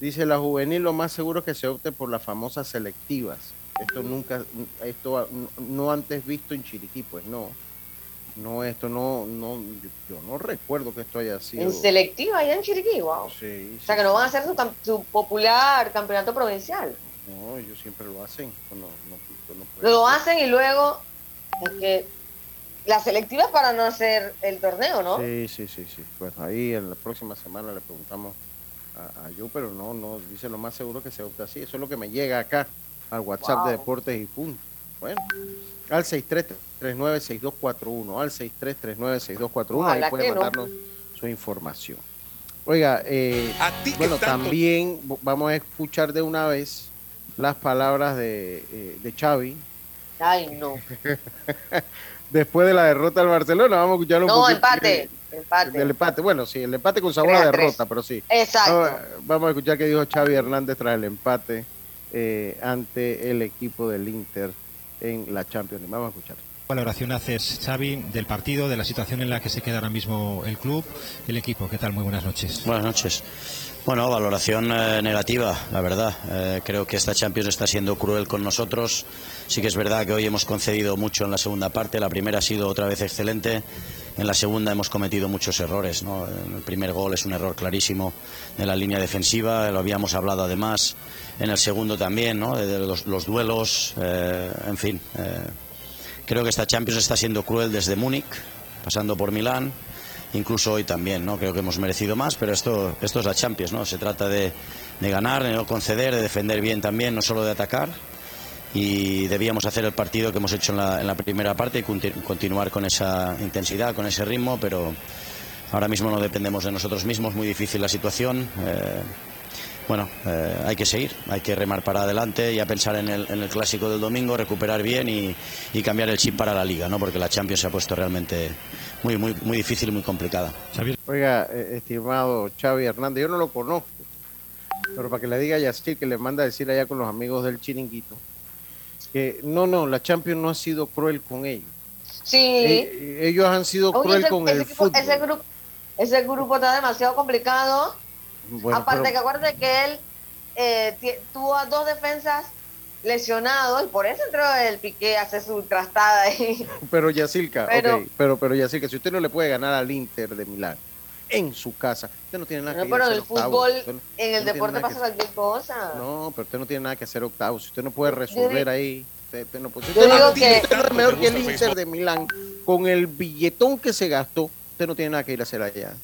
Dice la juvenil lo más seguro es que se opte por las famosas selectivas. Esto nunca, esto no antes visto en Chiriquí, pues no. No, esto no, no, yo no recuerdo que esto haya sido. En selectiva allá en Chiriquí, wow. Sí, O sea que no van a hacer su, popular campeonato provincial. no, ellos siempre lo hacen. No, no, no- Lo hacen y luego es que la selectiva es para no hacer el torneo, ¿no? Sí, sí, sí, sí. Bueno, ahí en la próxima semana le preguntamos a, a yo, pero no, no, dice lo más seguro que se opta así. Eso es lo que me llega acá al WhatsApp Wow. de Deportes y punto. Bueno, al 6339-6241, al 6339-6241, Ojalá ahí puede no. mandarnos su información. Oiga, eh, bueno, también vamos a escuchar de una vez las palabras de, eh, de Xavi. Ay, no. Después de la derrota al Barcelona, vamos a escucharlo un No, poquito. empate. Empate. Del empate, bueno, sí, el empate con sabor a derrota, pero sí. Exacto. Vamos, a escuchar qué dijo Xavi Hernández tras el empate eh, ante el equipo del Inter en la Champions League. Vamos a escuchar. Valoración haces, Xavi, del partido, de la situación en la que se queda ahora mismo el club, el equipo? ¿Qué tal? Muy buenas noches. Buenas noches. Bueno, valoración eh, negativa, la verdad. Eh, creo que esta Champions está siendo cruel con nosotros. Sí que es verdad que hoy hemos concedido mucho en la segunda parte. La primera ha sido otra vez excelente. En la segunda hemos cometido muchos errores. ¿no? El primer gol es un error clarísimo de la línea defensiva. Lo habíamos hablado además. En el segundo también, ¿no? de los, los duelos. eh, en fin. Creo que esta Champions está siendo cruel desde Múnich, pasando por Milán incluso hoy también, ¿no? Creo que hemos merecido más, pero esto, esto es la Champions, ¿no? Se trata de, de ganar, de no conceder, de defender bien también, no solo de atacar. Y debíamos hacer el partido que hemos hecho en la, en la primera parte y conti- continuar con esa intensidad, con ese ritmo, pero ahora mismo no dependemos de nosotros mismos, muy difícil la situación. eh, bueno, eh, hay que seguir, hay que remar para adelante y a pensar en el, en el clásico del domingo, recuperar bien y, y cambiar el chip para la liga, ¿no? porque la Champions se ha puesto realmente muy, muy, muy difícil y muy complicada. Oiga, eh, estimado Xavi Hernández, yo no lo conozco, Pero para que le diga a Yacir que le manda a decir allá con los amigos del chiringuito que no, no, la Champions no ha sido cruel con ellos. Sí. Eh, ellos han sido Oye, cruel ese, con ese el equipo, fútbol. ese grupo, ese grupo está demasiado complicado. Bueno, Aparte pero- que acuérdate que él eh, tuvo a dos defensas lesionados y por eso entró el Piqué a hacer su trastada ahí. Pero Yacirca, Pero- ok, pero, pero Yacirca, si usted no le puede ganar al Inter de Milán en su casa, usted no tiene nada No, que pero ir a en el hacer fútbol, no- en el no deporte pasa cualquier cosa. No, pero usted no tiene nada que hacer octavos. Si usted no puede resolver ahí, usted, usted no puede. Si Yo usted no digo tiene- que- usted no es mejor que el Inter de Milán con el billetón que se gastó, usted no tiene nada que ir a hacer allá.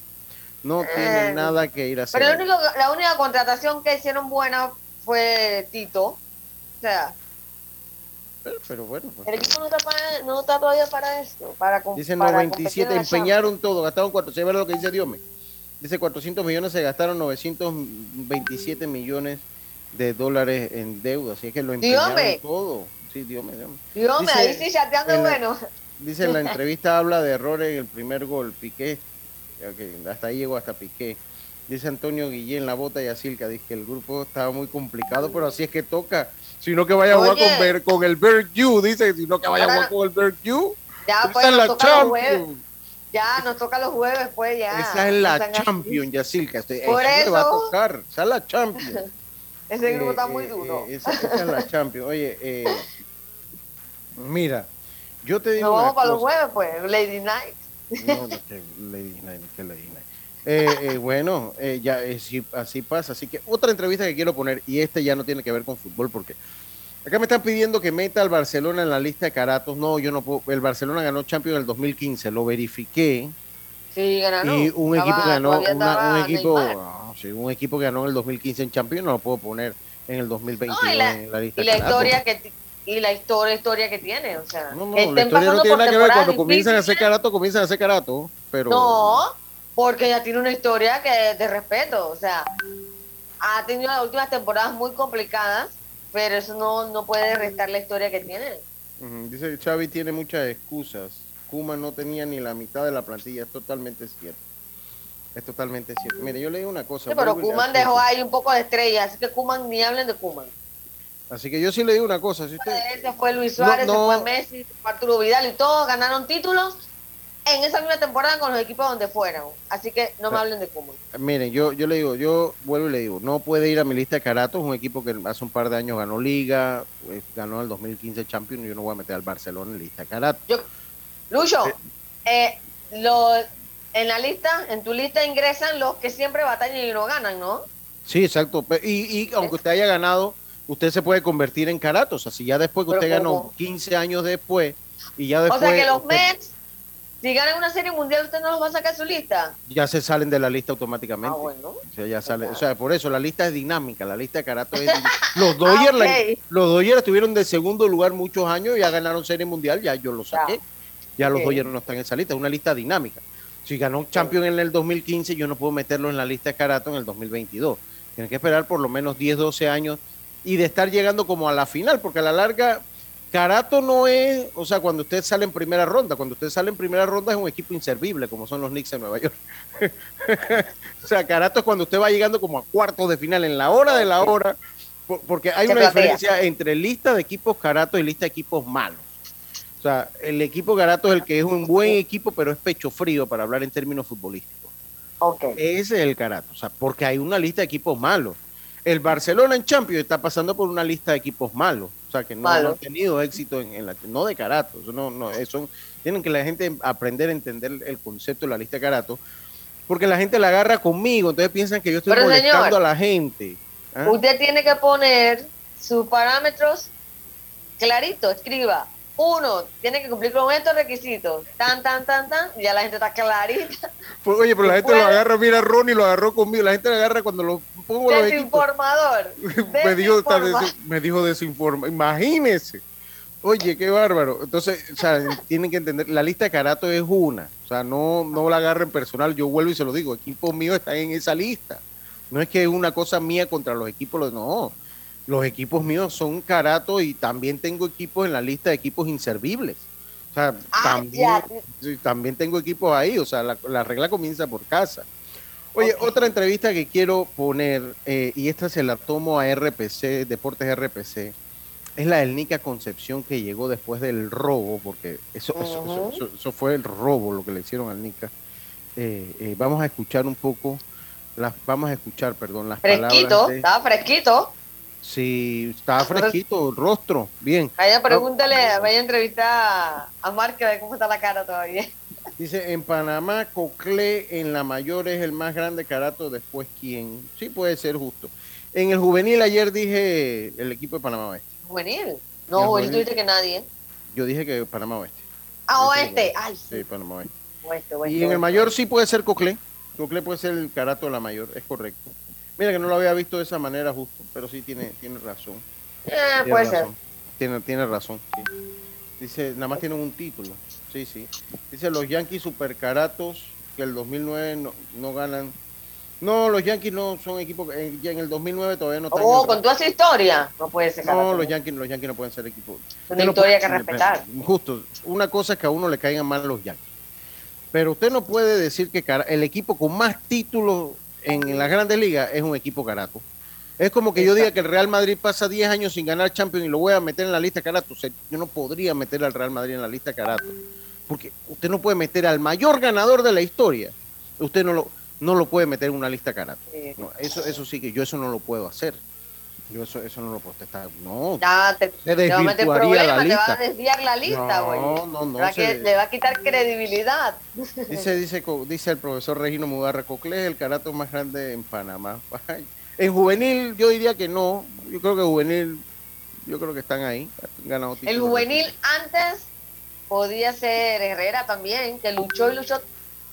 No tiene Eh, nada que ir a hacer. Pero único, la única contratación que hicieron buena fue Tito. O sea, Pero, pero bueno, pues, el equipo no está, para- no está todavía para esto. Para, Dicen para 97, competir en la empeñaron todo, gastaron 400, ¿se ve lo que dice Diome? Dice 400 millones, se gastaron 927 millones de dólares en deuda, así es que lo empeñaron Diome. todo. Sí, Diome, Diome. Dios me, Dice- ahí sí chateando bueno. Dice en la entrevista habla de errores en el primer gol, Piqué, hasta ahí llegó hasta Piqué. Dice Antonio Guillén, la bota y Asilca, dice que el grupo estaba muy complicado, pero así es que toca. Sino que vaya a jugar con, Ber- con el Berg dice, sino que vaya a jugar con el Berg Ya Esa pues es nos la toca los jueves. Champions. Ya nos toca los jueves, pues ya. Esa es la así. Champions, Yacilca. Este- Por eso va a tocar. Esa es la Champions. Ese grupo Eh, está muy eh, duro. eh, esa, esa es la Champions. Oye, eh, mira, yo te digo. Nos vamos para los jueves, pues. Lady Night. No, no, que Lady Night, que Lady Night. Eh, eh, bueno, eh, ya sí, así pasa. Así que otra entrevista que quiero poner, y este ya no tiene que ver con fútbol, porque acá me están pidiendo que meta al Barcelona en la lista de caratos. No, yo no puedo. El Barcelona ganó Champions en el 2015, lo verifiqué. Sí, ganaron. Y un equipo Estaba- ganó, todavía una- un equipo, ah, sí, un equipo que ganó en el 2015 en Champions, no lo puedo poner en el 2022 No, y la, en la lista. y la de historia que y la historia, historia que tiene, o sea, No, no, que la historia no tiene nada que ver. Cuando comienzan a hacer carato, comienzan a hacer carato, pero... No, porque ella tiene una historia que de respeto, o sea, ha tenido las últimas temporadas muy complicadas, pero eso no, no puede restar la historia que tiene. Ujú, Dice que Xavi tiene muchas excusas. Kuma no tenía ni la mitad de la plantilla, es totalmente cierto. Es totalmente cierto. Mire, yo le digo una cosa. Sí, pero Kuman dejó ahí un poco de estrella, así que Kuman ni hablen de Kuman. Así que yo sí le digo una cosa. Si usted, Se fue Luis No, Suárez, no. se fue Messi, Arturo Vidal y todos ganaron títulos en esa misma temporada con los equipos donde fueron. Así que no me hablen de Kuman. Miren, yo, yo le digo, yo vuelvo y le digo, no puede ir a mi lista de caratos, un equipo que hace un par de años ganó Liga, pues, ganó en el 2015 Champions, yo no voy a meter al Barcelona en lista de caratos. Lucho, eh, lo- en la lista, en tu lista ingresan los que siempre batallan y no ganan, ¿no? Sí, exacto. Y, y aunque usted haya ganado, usted se puede convertir en caratos. Así ya después que Pero usted ganó ¿cómo? 15 años después, y ya o después sea que los usted- Mets, si ganan una serie mundial, usted no los va a sacar de su lista. ya se salen de la lista automáticamente. Ah, bueno. O sea, ya sale, o sea, por eso la lista es dinámica, la lista de caratos es Los Dodgers, la- Ah, los Dodgers estuvieron de segundo lugar muchos años y ya ganaron serie mundial, ya yo lo saqué. Ya los. Dodgers no están en esa lista, es una lista dinámica. Si ganó Champions en el 2015, yo no puedo meterlo en la lista de caratos en el 2022. Tiene que esperar por lo menos 10, 12 años y de estar llegando como a la final, porque a la larga, Carato no es, o sea, cuando usted sale en primera ronda, cuando usted sale en primera ronda es un equipo inservible, como son los Knicks en Nueva York. o sea, Carato es cuando usted va llegando como a cuartos de final, en la hora de la hora, por- porque hay una diferencia entre lista de equipos Carato y lista de equipos malos. O sea, el equipo Garato es el que es un buen equipo, pero es pecho frío para hablar en términos futbolísticos. Ese es el Carato, o sea, porque hay una lista de equipos malos. El Barcelona en Champions está pasando por una lista de equipos malos, o sea, que no, Malos. no han tenido éxito en, en la, no de Carato, no, no, eso, tienen que la gente aprender a entender el concepto de la lista de Carato, porque la gente la agarra conmigo, entonces piensan que yo estoy Pero, molestando señor, a la gente. ¿ah? Usted tiene que poner sus parámetros clarito, escriba. Uno, tiene que cumplir con estos requisitos. Tan, tan, tan, tan. Ya la gente está clarita. Pues, oye, pero la gente lo agarra, mira, Ronnie lo agarró conmigo, la gente lo agarra cuando lo pongo los. Desinformador. me dijo, me dijo desinforma. Imagínese. Oye, qué bárbaro. Entonces, o sea, tienen que entender, la lista de Carato es una. O sea, no, no la agarren personal. Yo vuelvo y se lo digo, equipos míos están en esa lista. No es que es una cosa mía contra los equipos, los- no. Los equipos míos son Carato y también tengo equipos en la lista de equipos inservibles. O sea, también, sí, también tengo equipos ahí. O sea, la, la regla comienza por casa. Oye, otra entrevista que quiero poner, eh, y esta se la tomo a RPC, Deportes RPC, es la del Nica Concepción que llegó después del robo, porque eso, eso, eso- eso- eso fue el robo lo que le hicieron al Nica. Eh, eh, vamos a escuchar un poco, las, vamos a escuchar, perdón, las Fresquito, palabras. de- estaba fresquito. Sí, estaba fresquito, el rostro, bien. Vaya, pregúntale, vaya a entrevistar a, a Mark a ver cómo está la cara todavía. Dice, en Panamá, Coclé en la mayor es el más grande carato, después quién. Sí, puede ser justo. En el juvenil ayer dije el equipo de Panamá Oeste. Juvenil. No, juvenil. tú dices que nadie. Yo dije que Panamá Oeste. Ah, oeste. Ay, Sí, Panamá Oeste. oeste, oeste. Y en el mayor sí puede ser Coclé. Coclé puede ser el carato de la mayor, es correcto. Mira que no lo había visto de esa manera justo, pero sí tiene, tiene razón. Eh, Tiene puede ser. razón. Tiene, tiene razón, sí. Dice, nada más tienen un título. Sí, sí. Dice, los Yankees supercaratos que el 2009 no, no ganan. No, los Yankees no son equipos, eh, ya en el 2009 todavía no están. en Oh, con toda esa historia. No puede ser no, los Yankees, los Yankees no pueden ser equipos. Una Usted no historia puede- que respetar. Justo, una cosa es que a uno le caigan mal los Yankees. Pero usted no puede decir que el equipo con más títulos en las grandes ligas es un equipo carato. Es como que yo diga que el Real Madrid pasa 10 años sin ganar Champions y lo voy a meter en la lista carato. O sea, yo no podría meter al Real Madrid en la lista carato. Porque usted no puede meter al mayor ganador de la historia. Usted no lo, no lo puede meter en una lista carato. No, eso, eso sí que yo eso no lo puedo hacer. Yo eso, eso no lo puedo estar. No. Ya te, Se te va a meter desvirtuaría la problemas, te va a desviar la lista, No, güey. no, no, Le va a se- que- Le va a quitar credibilidad. Dice, dice, co- dice el profesor Regino Mugarra, Coclé el carato más grande en Panamá. En juvenil yo diría que no. Yo creo que juvenil, yo creo que están ahí. ganado El juvenil antes podía ser Herrera también, que luchó y luchó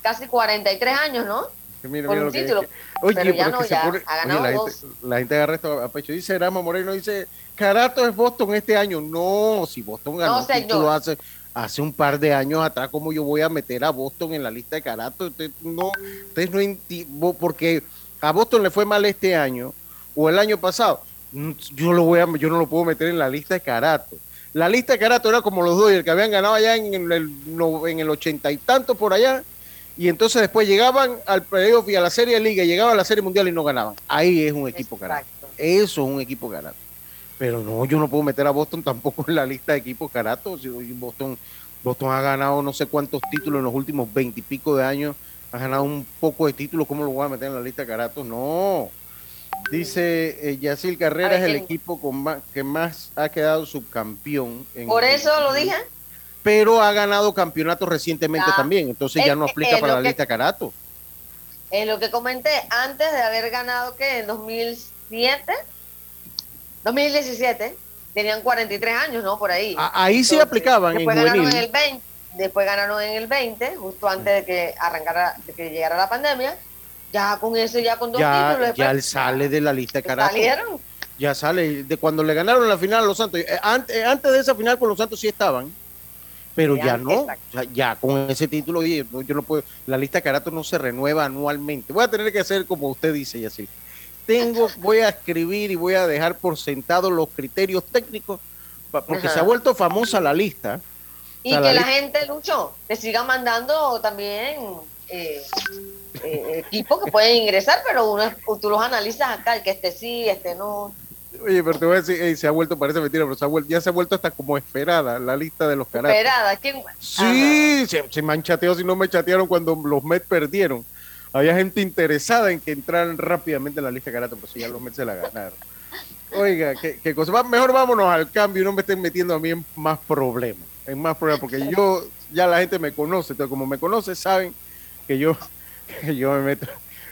casi 43 años, ¿no? Mira, por mira un lo que- título. que- oye, Pero ya pero es no, que se ya pone- ha oye, ganado la, dos. gente, la gente agarra esto a pecho. Dice Rama Moreno, dice, Carato es Boston este año. No, si Boston ganó No, título hace, hace un par de años atrás, ¿cómo yo voy a meter a Boston en la lista de Carato? Usted no, ustedes no enti- porque a Boston le fue mal este año o el año pasado. Mm, Yo lo voy a, yo no lo puedo meter en la lista de Carato. La lista de Carato era como los Dodgers que habían ganado allá en el, en el ochenta y tanto por allá y entonces después llegaban al playoff y a la serie de liga, llegaban a la serie mundial y no ganaban. Ahí es un equipo carato. Eso es un equipo carato. Pero no, yo no puedo meter a Boston tampoco en la lista de equipos caratos. Si Boston, Boston ha ganado no sé cuántos títulos en los últimos veintipico de años. Ha ganado un poco de títulos. ¿Cómo lo voy a meter en la lista de caratos? No. Dice eh, Yacil Carrera es el ¿quién? equipo con más, que más ha quedado subcampeón. en- Por eso lo dije. Pero ha ganado campeonatos recientemente Ah, también. Entonces ya no aplica es para la que- lista de caratos. En lo que comenté, antes de haber ganado, que En 2007, 2017, tenían 43 años, ¿no? Por ahí. Ahí sí aplicaban en después ganaron juvenil. en el 20, después ganaron en el 20, justo antes de que arrancara, de que llegara la pandemia. Ya con eso, ya con dos Ya, títulos. ya él sale de la lista de caratos. salieron. Ya sale. De cuando le ganaron la final a los Santos. Eh, Antes, antes de esa final con los Santos sí estaban. Pero Ya, ya no. Ya, ya con ese título, no, yo no puedo. La lista de caratos no se renueva anualmente. Voy a tener que hacer como usted dice, y así. Tengo, voy a escribir y voy a dejar por sentado los criterios técnicos, pa- porque Ajá. se ha vuelto famosa la lista. Y que la gente, Lucho, te siga mandando también eh, eh, equipos que pueden ingresar, pero uno, tú los analizas acá, el que este sí, este no. Oye, pero te voy a decir, ey, se ha vuelto, parece mentira, pero se ha vuelto, ya se ha vuelto hasta como esperada la lista de los caratos. Esperada, ¿quién? Sí, se, se me han chateado si no me chatearon cuando los Mets perdieron. Había gente interesada en que entraran rápidamente en la lista de karate, pero si ya los Mets se la ganaron. Oiga, qué, qué cosa. Va- mejor vámonos al cambio y no me estén metiendo a mí en más problemas. En más problemas, porque yo, ya la gente me conoce. Entonces, como me conoce, saben que yo, que yo me meto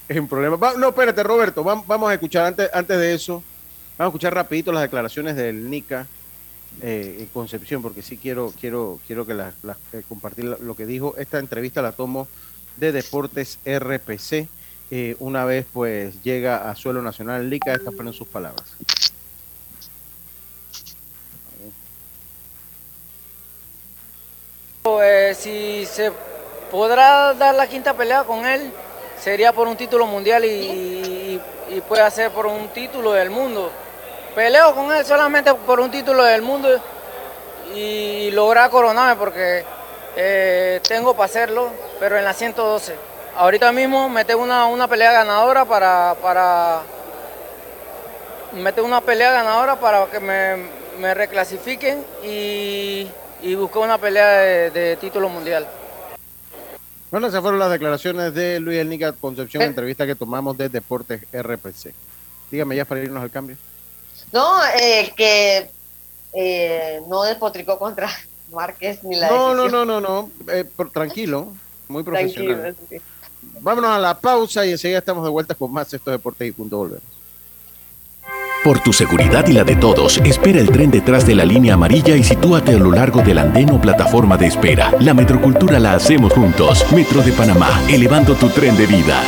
en problemas. Va- no, espérate, Roberto, vam- vamos a escuchar antes, antes de eso. Vamos a escuchar rapidito las declaraciones del NICA eh, Concepción, porque sí quiero, quiero, quiero que las, eh, compartir lo, que dijo. Esta entrevista la tomo de Deportes RPC. Eh, una vez pues llega a suelo nacional NICA, estas fueron sus palabras. Eh, si se podrá dar la quinta pelea con él, sería por un título mundial y, y- y puede ser por un título del mundo. Peleo con él solamente por un título del mundo y lograr coronarme porque eh, tengo para hacerlo, pero en la 112. ahorita mismo meter una, una pelea ganadora para, para meter una pelea ganadora para que me, me reclasifiquen y, y buscar una pelea de, de título mundial. Bueno, esas fueron las declaraciones de Luis Elnica Concepción, entrevista que tomamos de Deportes RPC. Dígame ya para irnos al cambio. No, eh, que eh, no despotricó contra Márquez ni la No, no, decisión. no, no, no. eh, por- tranquilo, muy Tranquilo, profesional. sí. Vámonos a la pausa y enseguida estamos de vuelta con más estos deportes y punto volvemos. Por tu seguridad y la de todos, espera el tren detrás de la línea amarilla y sitúate a lo largo del andén o plataforma de espera. La metrocultura la hacemos juntos. Metro de Panamá, elevando tu tren de vida.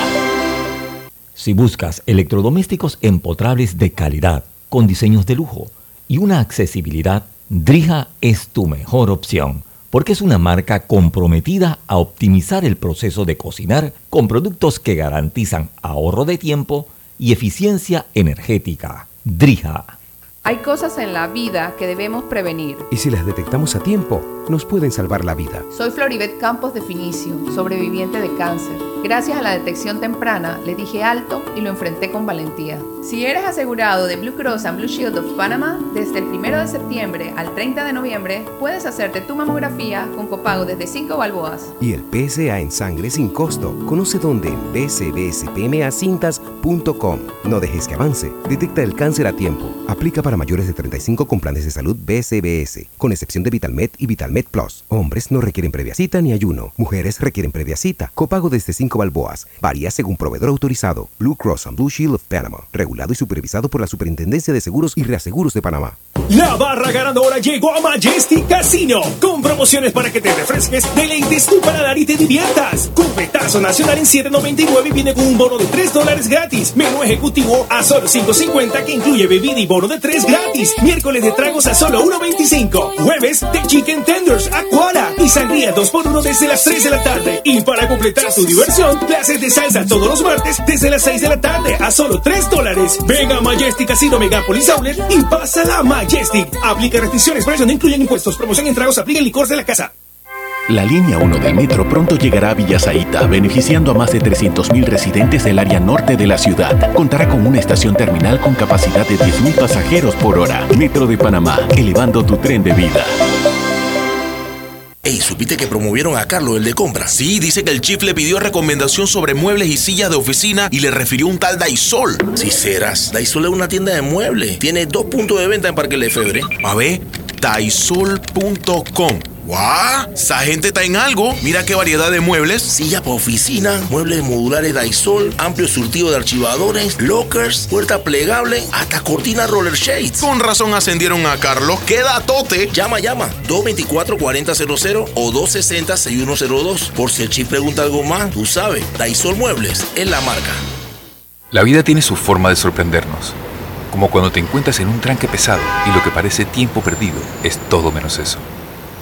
Si buscas electrodomésticos empotrables de calidad, con diseños de lujo y una accesibilidad, Drija es tu mejor opción, porque es una marca comprometida a optimizar el proceso de cocinar con productos que garantizan ahorro de tiempo y eficiencia energética. Drija. Hay cosas en la vida que debemos prevenir. Y si las detectamos a tiempo, nos pueden salvar la vida. Soy Floribet Campos de Finicio, sobreviviente de cáncer. Gracias a la detección temprana, le dije alto y lo enfrenté con valentía. Si eres asegurado de Blue Cross and Blue Shield of Panama, desde el 1 de septiembre al 30 de noviembre, puedes hacerte tu mamografía con copago desde 5 balboas. Y el PSA en sangre sin costo. Conoce dónde en pcbspmacintas.com. No dejes que avance. Detecta el cáncer a tiempo. Aplica para mayores de 35 con planes de salud BCBS, con excepción de VitalMed y VitalMed Plus. Hombres no requieren previa cita ni ayuno. Mujeres requieren previa cita. Copago desde 5 balboas. Varía según proveedor autorizado. Blue Cross and Blue Shield of Panama. Regulado y supervisado por la Superintendencia de Seguros y Reaseguros de Panamá. La barra ganadora llegó a Majestic Casino con promociones para que te refresques, deleites tu paladar y te diviertas. Cupetazo nacional en 7.99 viene con un bono de 3 dólares gratis. Menú ejecutivo a solo 5.50 que incluye bebida y bono de 3 gratis. Miércoles de tragos a solo 1.25. Jueves de chicken cuara y sangría 2x1 desde las 3 de la tarde. Y para completar tu diversión, clases de salsa todos los martes desde las 6 de la tarde a solo 3 dólares. Venga a Majestic Casino Megapolis Outlet y pásala a Majestic. Aplica restricciones, precios no incluyen impuestos. Promoción en tragos, aplica en licores de la casa. La línea 1 del metro pronto llegará a Villasaita, beneficiando a más de 300.000 residentes del área norte de la ciudad. Contará con una estación terminal con capacidad de 10.000 pasajeros por hora. Metro de Panamá, elevando tu tren de vida. Ey, ¿supiste que promovieron a Carlos, el de compra? Sí, dice que el chief le pidió recomendación sobre muebles y sillas de oficina y le refirió un tal Daisol. Si serás, Daisol es una tienda de muebles. Tiene dos puntos de venta en Parque Lefebvre. A ver, daisol.com. ¡Guau! Esa gente está en algo. Mira qué variedad de muebles. Silla para oficina, muebles modulares Daisol, amplio surtido de archivadores, lockers, puerta plegable, hasta cortina roller shades. Con razón ascendieron a Carlos. ¡Qué datote! Llama, llama. 224-4000 o 260-6102. Por si el chip pregunta algo más, tú sabes. Daisol Muebles es la marca. La vida tiene su forma de sorprendernos, como cuando te encuentras en un tranque pesado y lo que parece tiempo perdido es todo menos eso.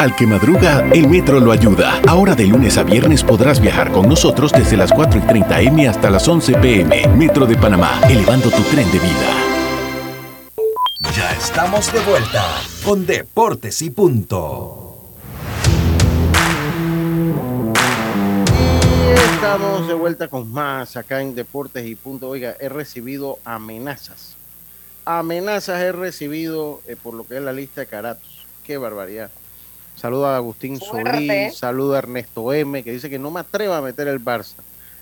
Al que madruga, el metro lo ayuda. Ahora de lunes a viernes podrás viajar con nosotros desde las 4 y 30 M hasta las 11 PM. Metro de Panamá, elevando tu tren de vida. Ya estamos de vuelta con Deportes y Punto. Y estamos de vuelta con más acá en Deportes y Punto. Oiga, he recibido amenazas. Amenazas he recibido eh, por lo que es la lista de Caratos. Qué barbaridad. Saluda a Agustín Fuerte. Solís, saluda a Ernesto M, que dice que no me atreva a meter el Barça.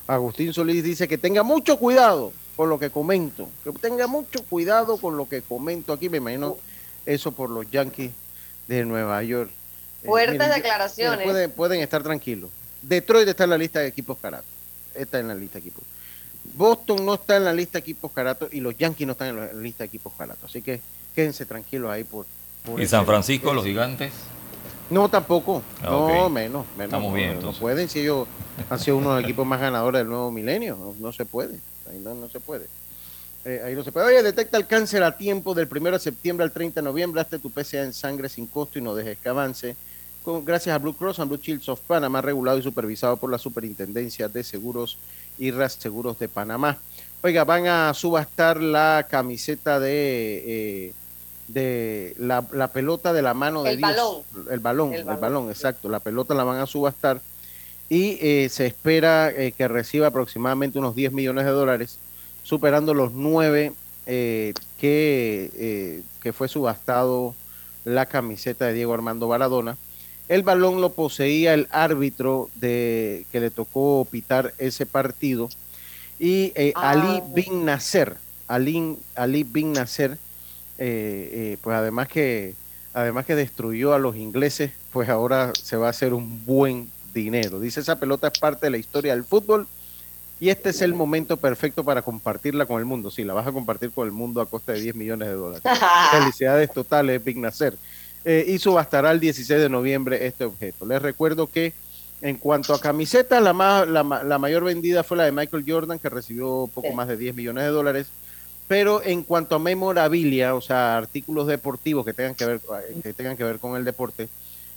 Agustín Solís dice que tenga mucho cuidado con lo que comento, que tenga mucho cuidado con lo que comento aquí. Me imagino eso por los Yankees de Nueva York. Eh, Fuertes miren, declaraciones. miren, pueden, pueden estar tranquilos. Detroit está en la lista de equipos Caratos. Está en la lista de equipos. Boston no está en la lista de equipos Caratos y los Yankees no están en la lista de equipos Caratos. Así que quédense tranquilos ahí por. por ¿Y ese San. Francisco, los gigantes? No, tampoco. Ah, no, menos, menos. Estamos bien, no, pueden si ellos han sido uno de los equipos más ganadores del nuevo milenio. No, no se puede. Ahí no, no se puede. Eh, ahí no se puede. Oye, detecta el cáncer a tiempo del 1 de septiembre al 30 de noviembre. Hazte tu PCA en sangre sin costo y no dejes que avance. Con, gracias a Blue Cross and Blue Shields of Panama, regulado y supervisado por la Superintendencia de Seguros y Seguros de Panamá. Oiga, van a subastar la camiseta de, eh, de la, la, pelota de la mano de el Dios. Balón. El balón. El El balón. balón, exacto. La pelota la van a subastar y eh, se espera eh, que reciba aproximadamente unos 10 millones de dólares, superando los 9 eh, que, que fue subastado la camiseta de Diego Armando Baradona. El balón lo poseía el árbitro de que le tocó pitar ese partido y Ah. Ali Bin Nasser, Ali, Ali Bin Nasser, eh, eh, pues además que además que destruyó a los ingleses, pues ahora se va a hacer un buen dinero. Dice esa pelota es parte de la historia del fútbol y este es el momento perfecto para compartirla con el mundo. Sí, la vas a compartir con el mundo a costa de 10 millones de dólares. Felicidades totales, Big Nasser. Eh, y subastará el 16 de noviembre este objeto. Les recuerdo que en cuanto a camisetas, la, más, la, ma- la mayor vendida fue la de Michael Jordan, que recibió poco Sí. más de 10 millones de dólares. Pero en cuanto a memorabilia, o sea, artículos deportivos que tengan que ver, que tengan que ver con el deporte,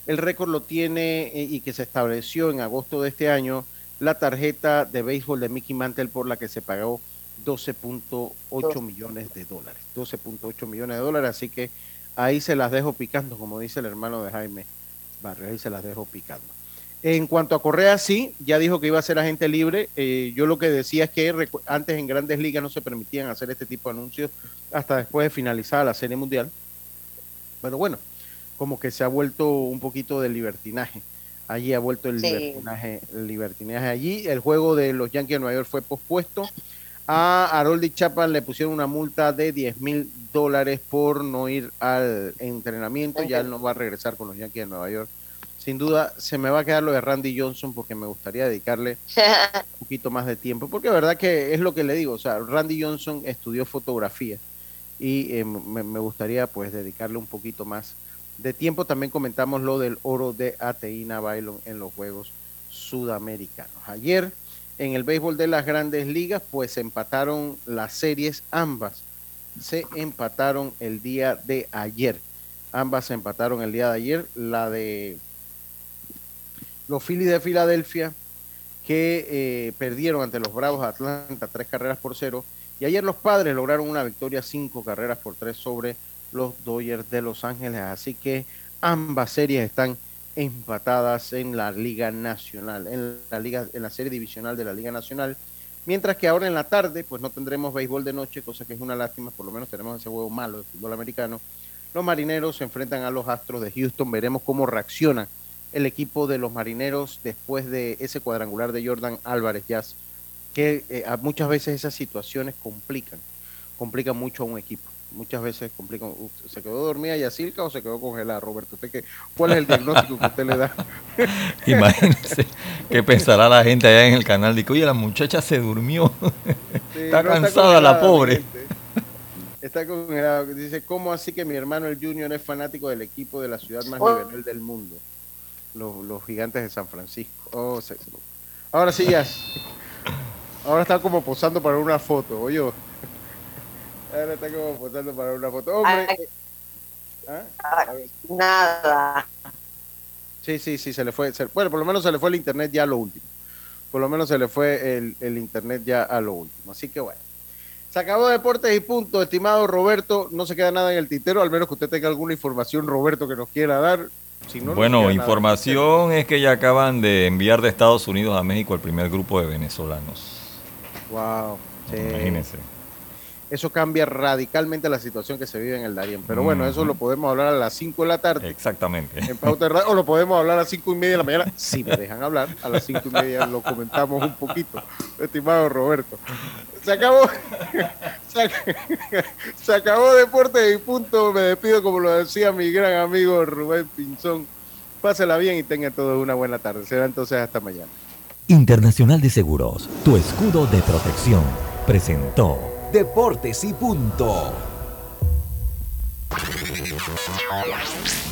el récord lo tiene eh, y que se estableció en agosto de este año la tarjeta de béisbol de Mickey Mantle por la que se pagó 12.8 millones de dólares. 12.8 millones de dólares, así que ahí se las dejo picando, como dice el hermano de Jaime Barrio, ahí se las dejo picando. En cuanto a Correa, sí, ya dijo que iba a ser agente libre. Eh, yo lo que decía es que antes en grandes ligas no se permitían hacer este tipo de anuncios hasta después de finalizar la Serie Mundial. Pero bueno, como que se ha vuelto un poquito de libertinaje. Allí ha vuelto el Sí. libertinaje, el libertinaje allí. El juego de los Yankees de Nueva York fue pospuesto. A Haroldi Chapman le pusieron una multa de 10 mil dólares por no ir al entrenamiento. Ya él no va a regresar con los Yankees de Nueva York. Sin duda, se me va a quedar lo de Randy Johnson porque me gustaría dedicarle un poquito más de tiempo. Porque de verdad que es lo que le digo. O sea, Randy Johnson estudió fotografía y eh, me, me gustaría pues dedicarle un poquito más de tiempo. También comentamos lo del oro de Ateína Bailon en los Juegos Sudamericanos. Ayer en el béisbol de las grandes ligas pues se empataron las series ambas. Se empataron el día de ayer. Ambas se empataron el día de ayer. La de los Phillies de Filadelfia que eh, perdieron ante los Bravos de Atlanta tres carreras por cero. Y ayer los padres lograron una victoria cinco carreras por tres sobre los Dodgers de Los Ángeles. Así que ambas series están empatadas en la Liga Nacional, en la Liga, en la serie divisional de la Liga Nacional. Mientras que ahora en la tarde, pues no tendremos béisbol de noche, cosa que es una lástima, por lo menos tenemos ese juego malo de fútbol americano. Los marineros se enfrentan a los Astros de Houston, veremos cómo reacciona el equipo de los marineros después de ese cuadrangular de Jordan Álvarez Jazz, que eh, a- muchas veces esas situaciones complican, complican mucho a un equipo. Muchas veces complican. ¿Se quedó dormida Yacirca o se quedó congelada, Roberto? ¿Usted qué, ¿Cuál es el diagnóstico que usted le da? Imagínense qué pensará la gente allá en el canal. Dice, oye, la muchacha se durmió. Sí, está no, cansada la pobre. gente. Está congelado. Dice, ¿cómo así que mi hermano el Junior es fanático del equipo de la ciudad más Oh. nivel del mundo? Los, los gigantes de San Francisco. Oh, se- Ahora sí ya. Ahora está como posando para una foto, oye. Ahora está como posando para una foto. Hombre. Ay. ¿Ah? Nada. Sí, sí, sí, se le fue. se- bueno, por lo menos se le fue el internet ya a lo último. Por lo menos se le fue el, el internet ya a lo último. Así que bueno. Se acabó Deportes y punto, estimado Roberto. No se queda nada en el tintero, al menos que usted tenga alguna información, Roberto, que nos quiera dar. Si no, no bueno, nada. información es que ya acaban de enviar de Estados Unidos a México el primer grupo de venezolanos. Wow. sí. Imagínense. Eso cambia radicalmente la situación que se vive en el Darién. Pero bueno, eso lo podemos hablar a las 5 de la tarde. Exactamente. En Pauta de Radio, o lo podemos hablar a las 5 y media de la mañana. Si me dejan hablar, a las 5 y media lo comentamos un poquito, estimado Roberto. Se acabó. Se, ac- se acabó Deportes y punto. Me despido, como lo decía mi gran amigo Rubén Pinzón. Pásela bien y tengan todos una buena tarde. Será entonces hasta mañana. Internacional de Seguros, tu escudo de protección, presentó Deportes y punto.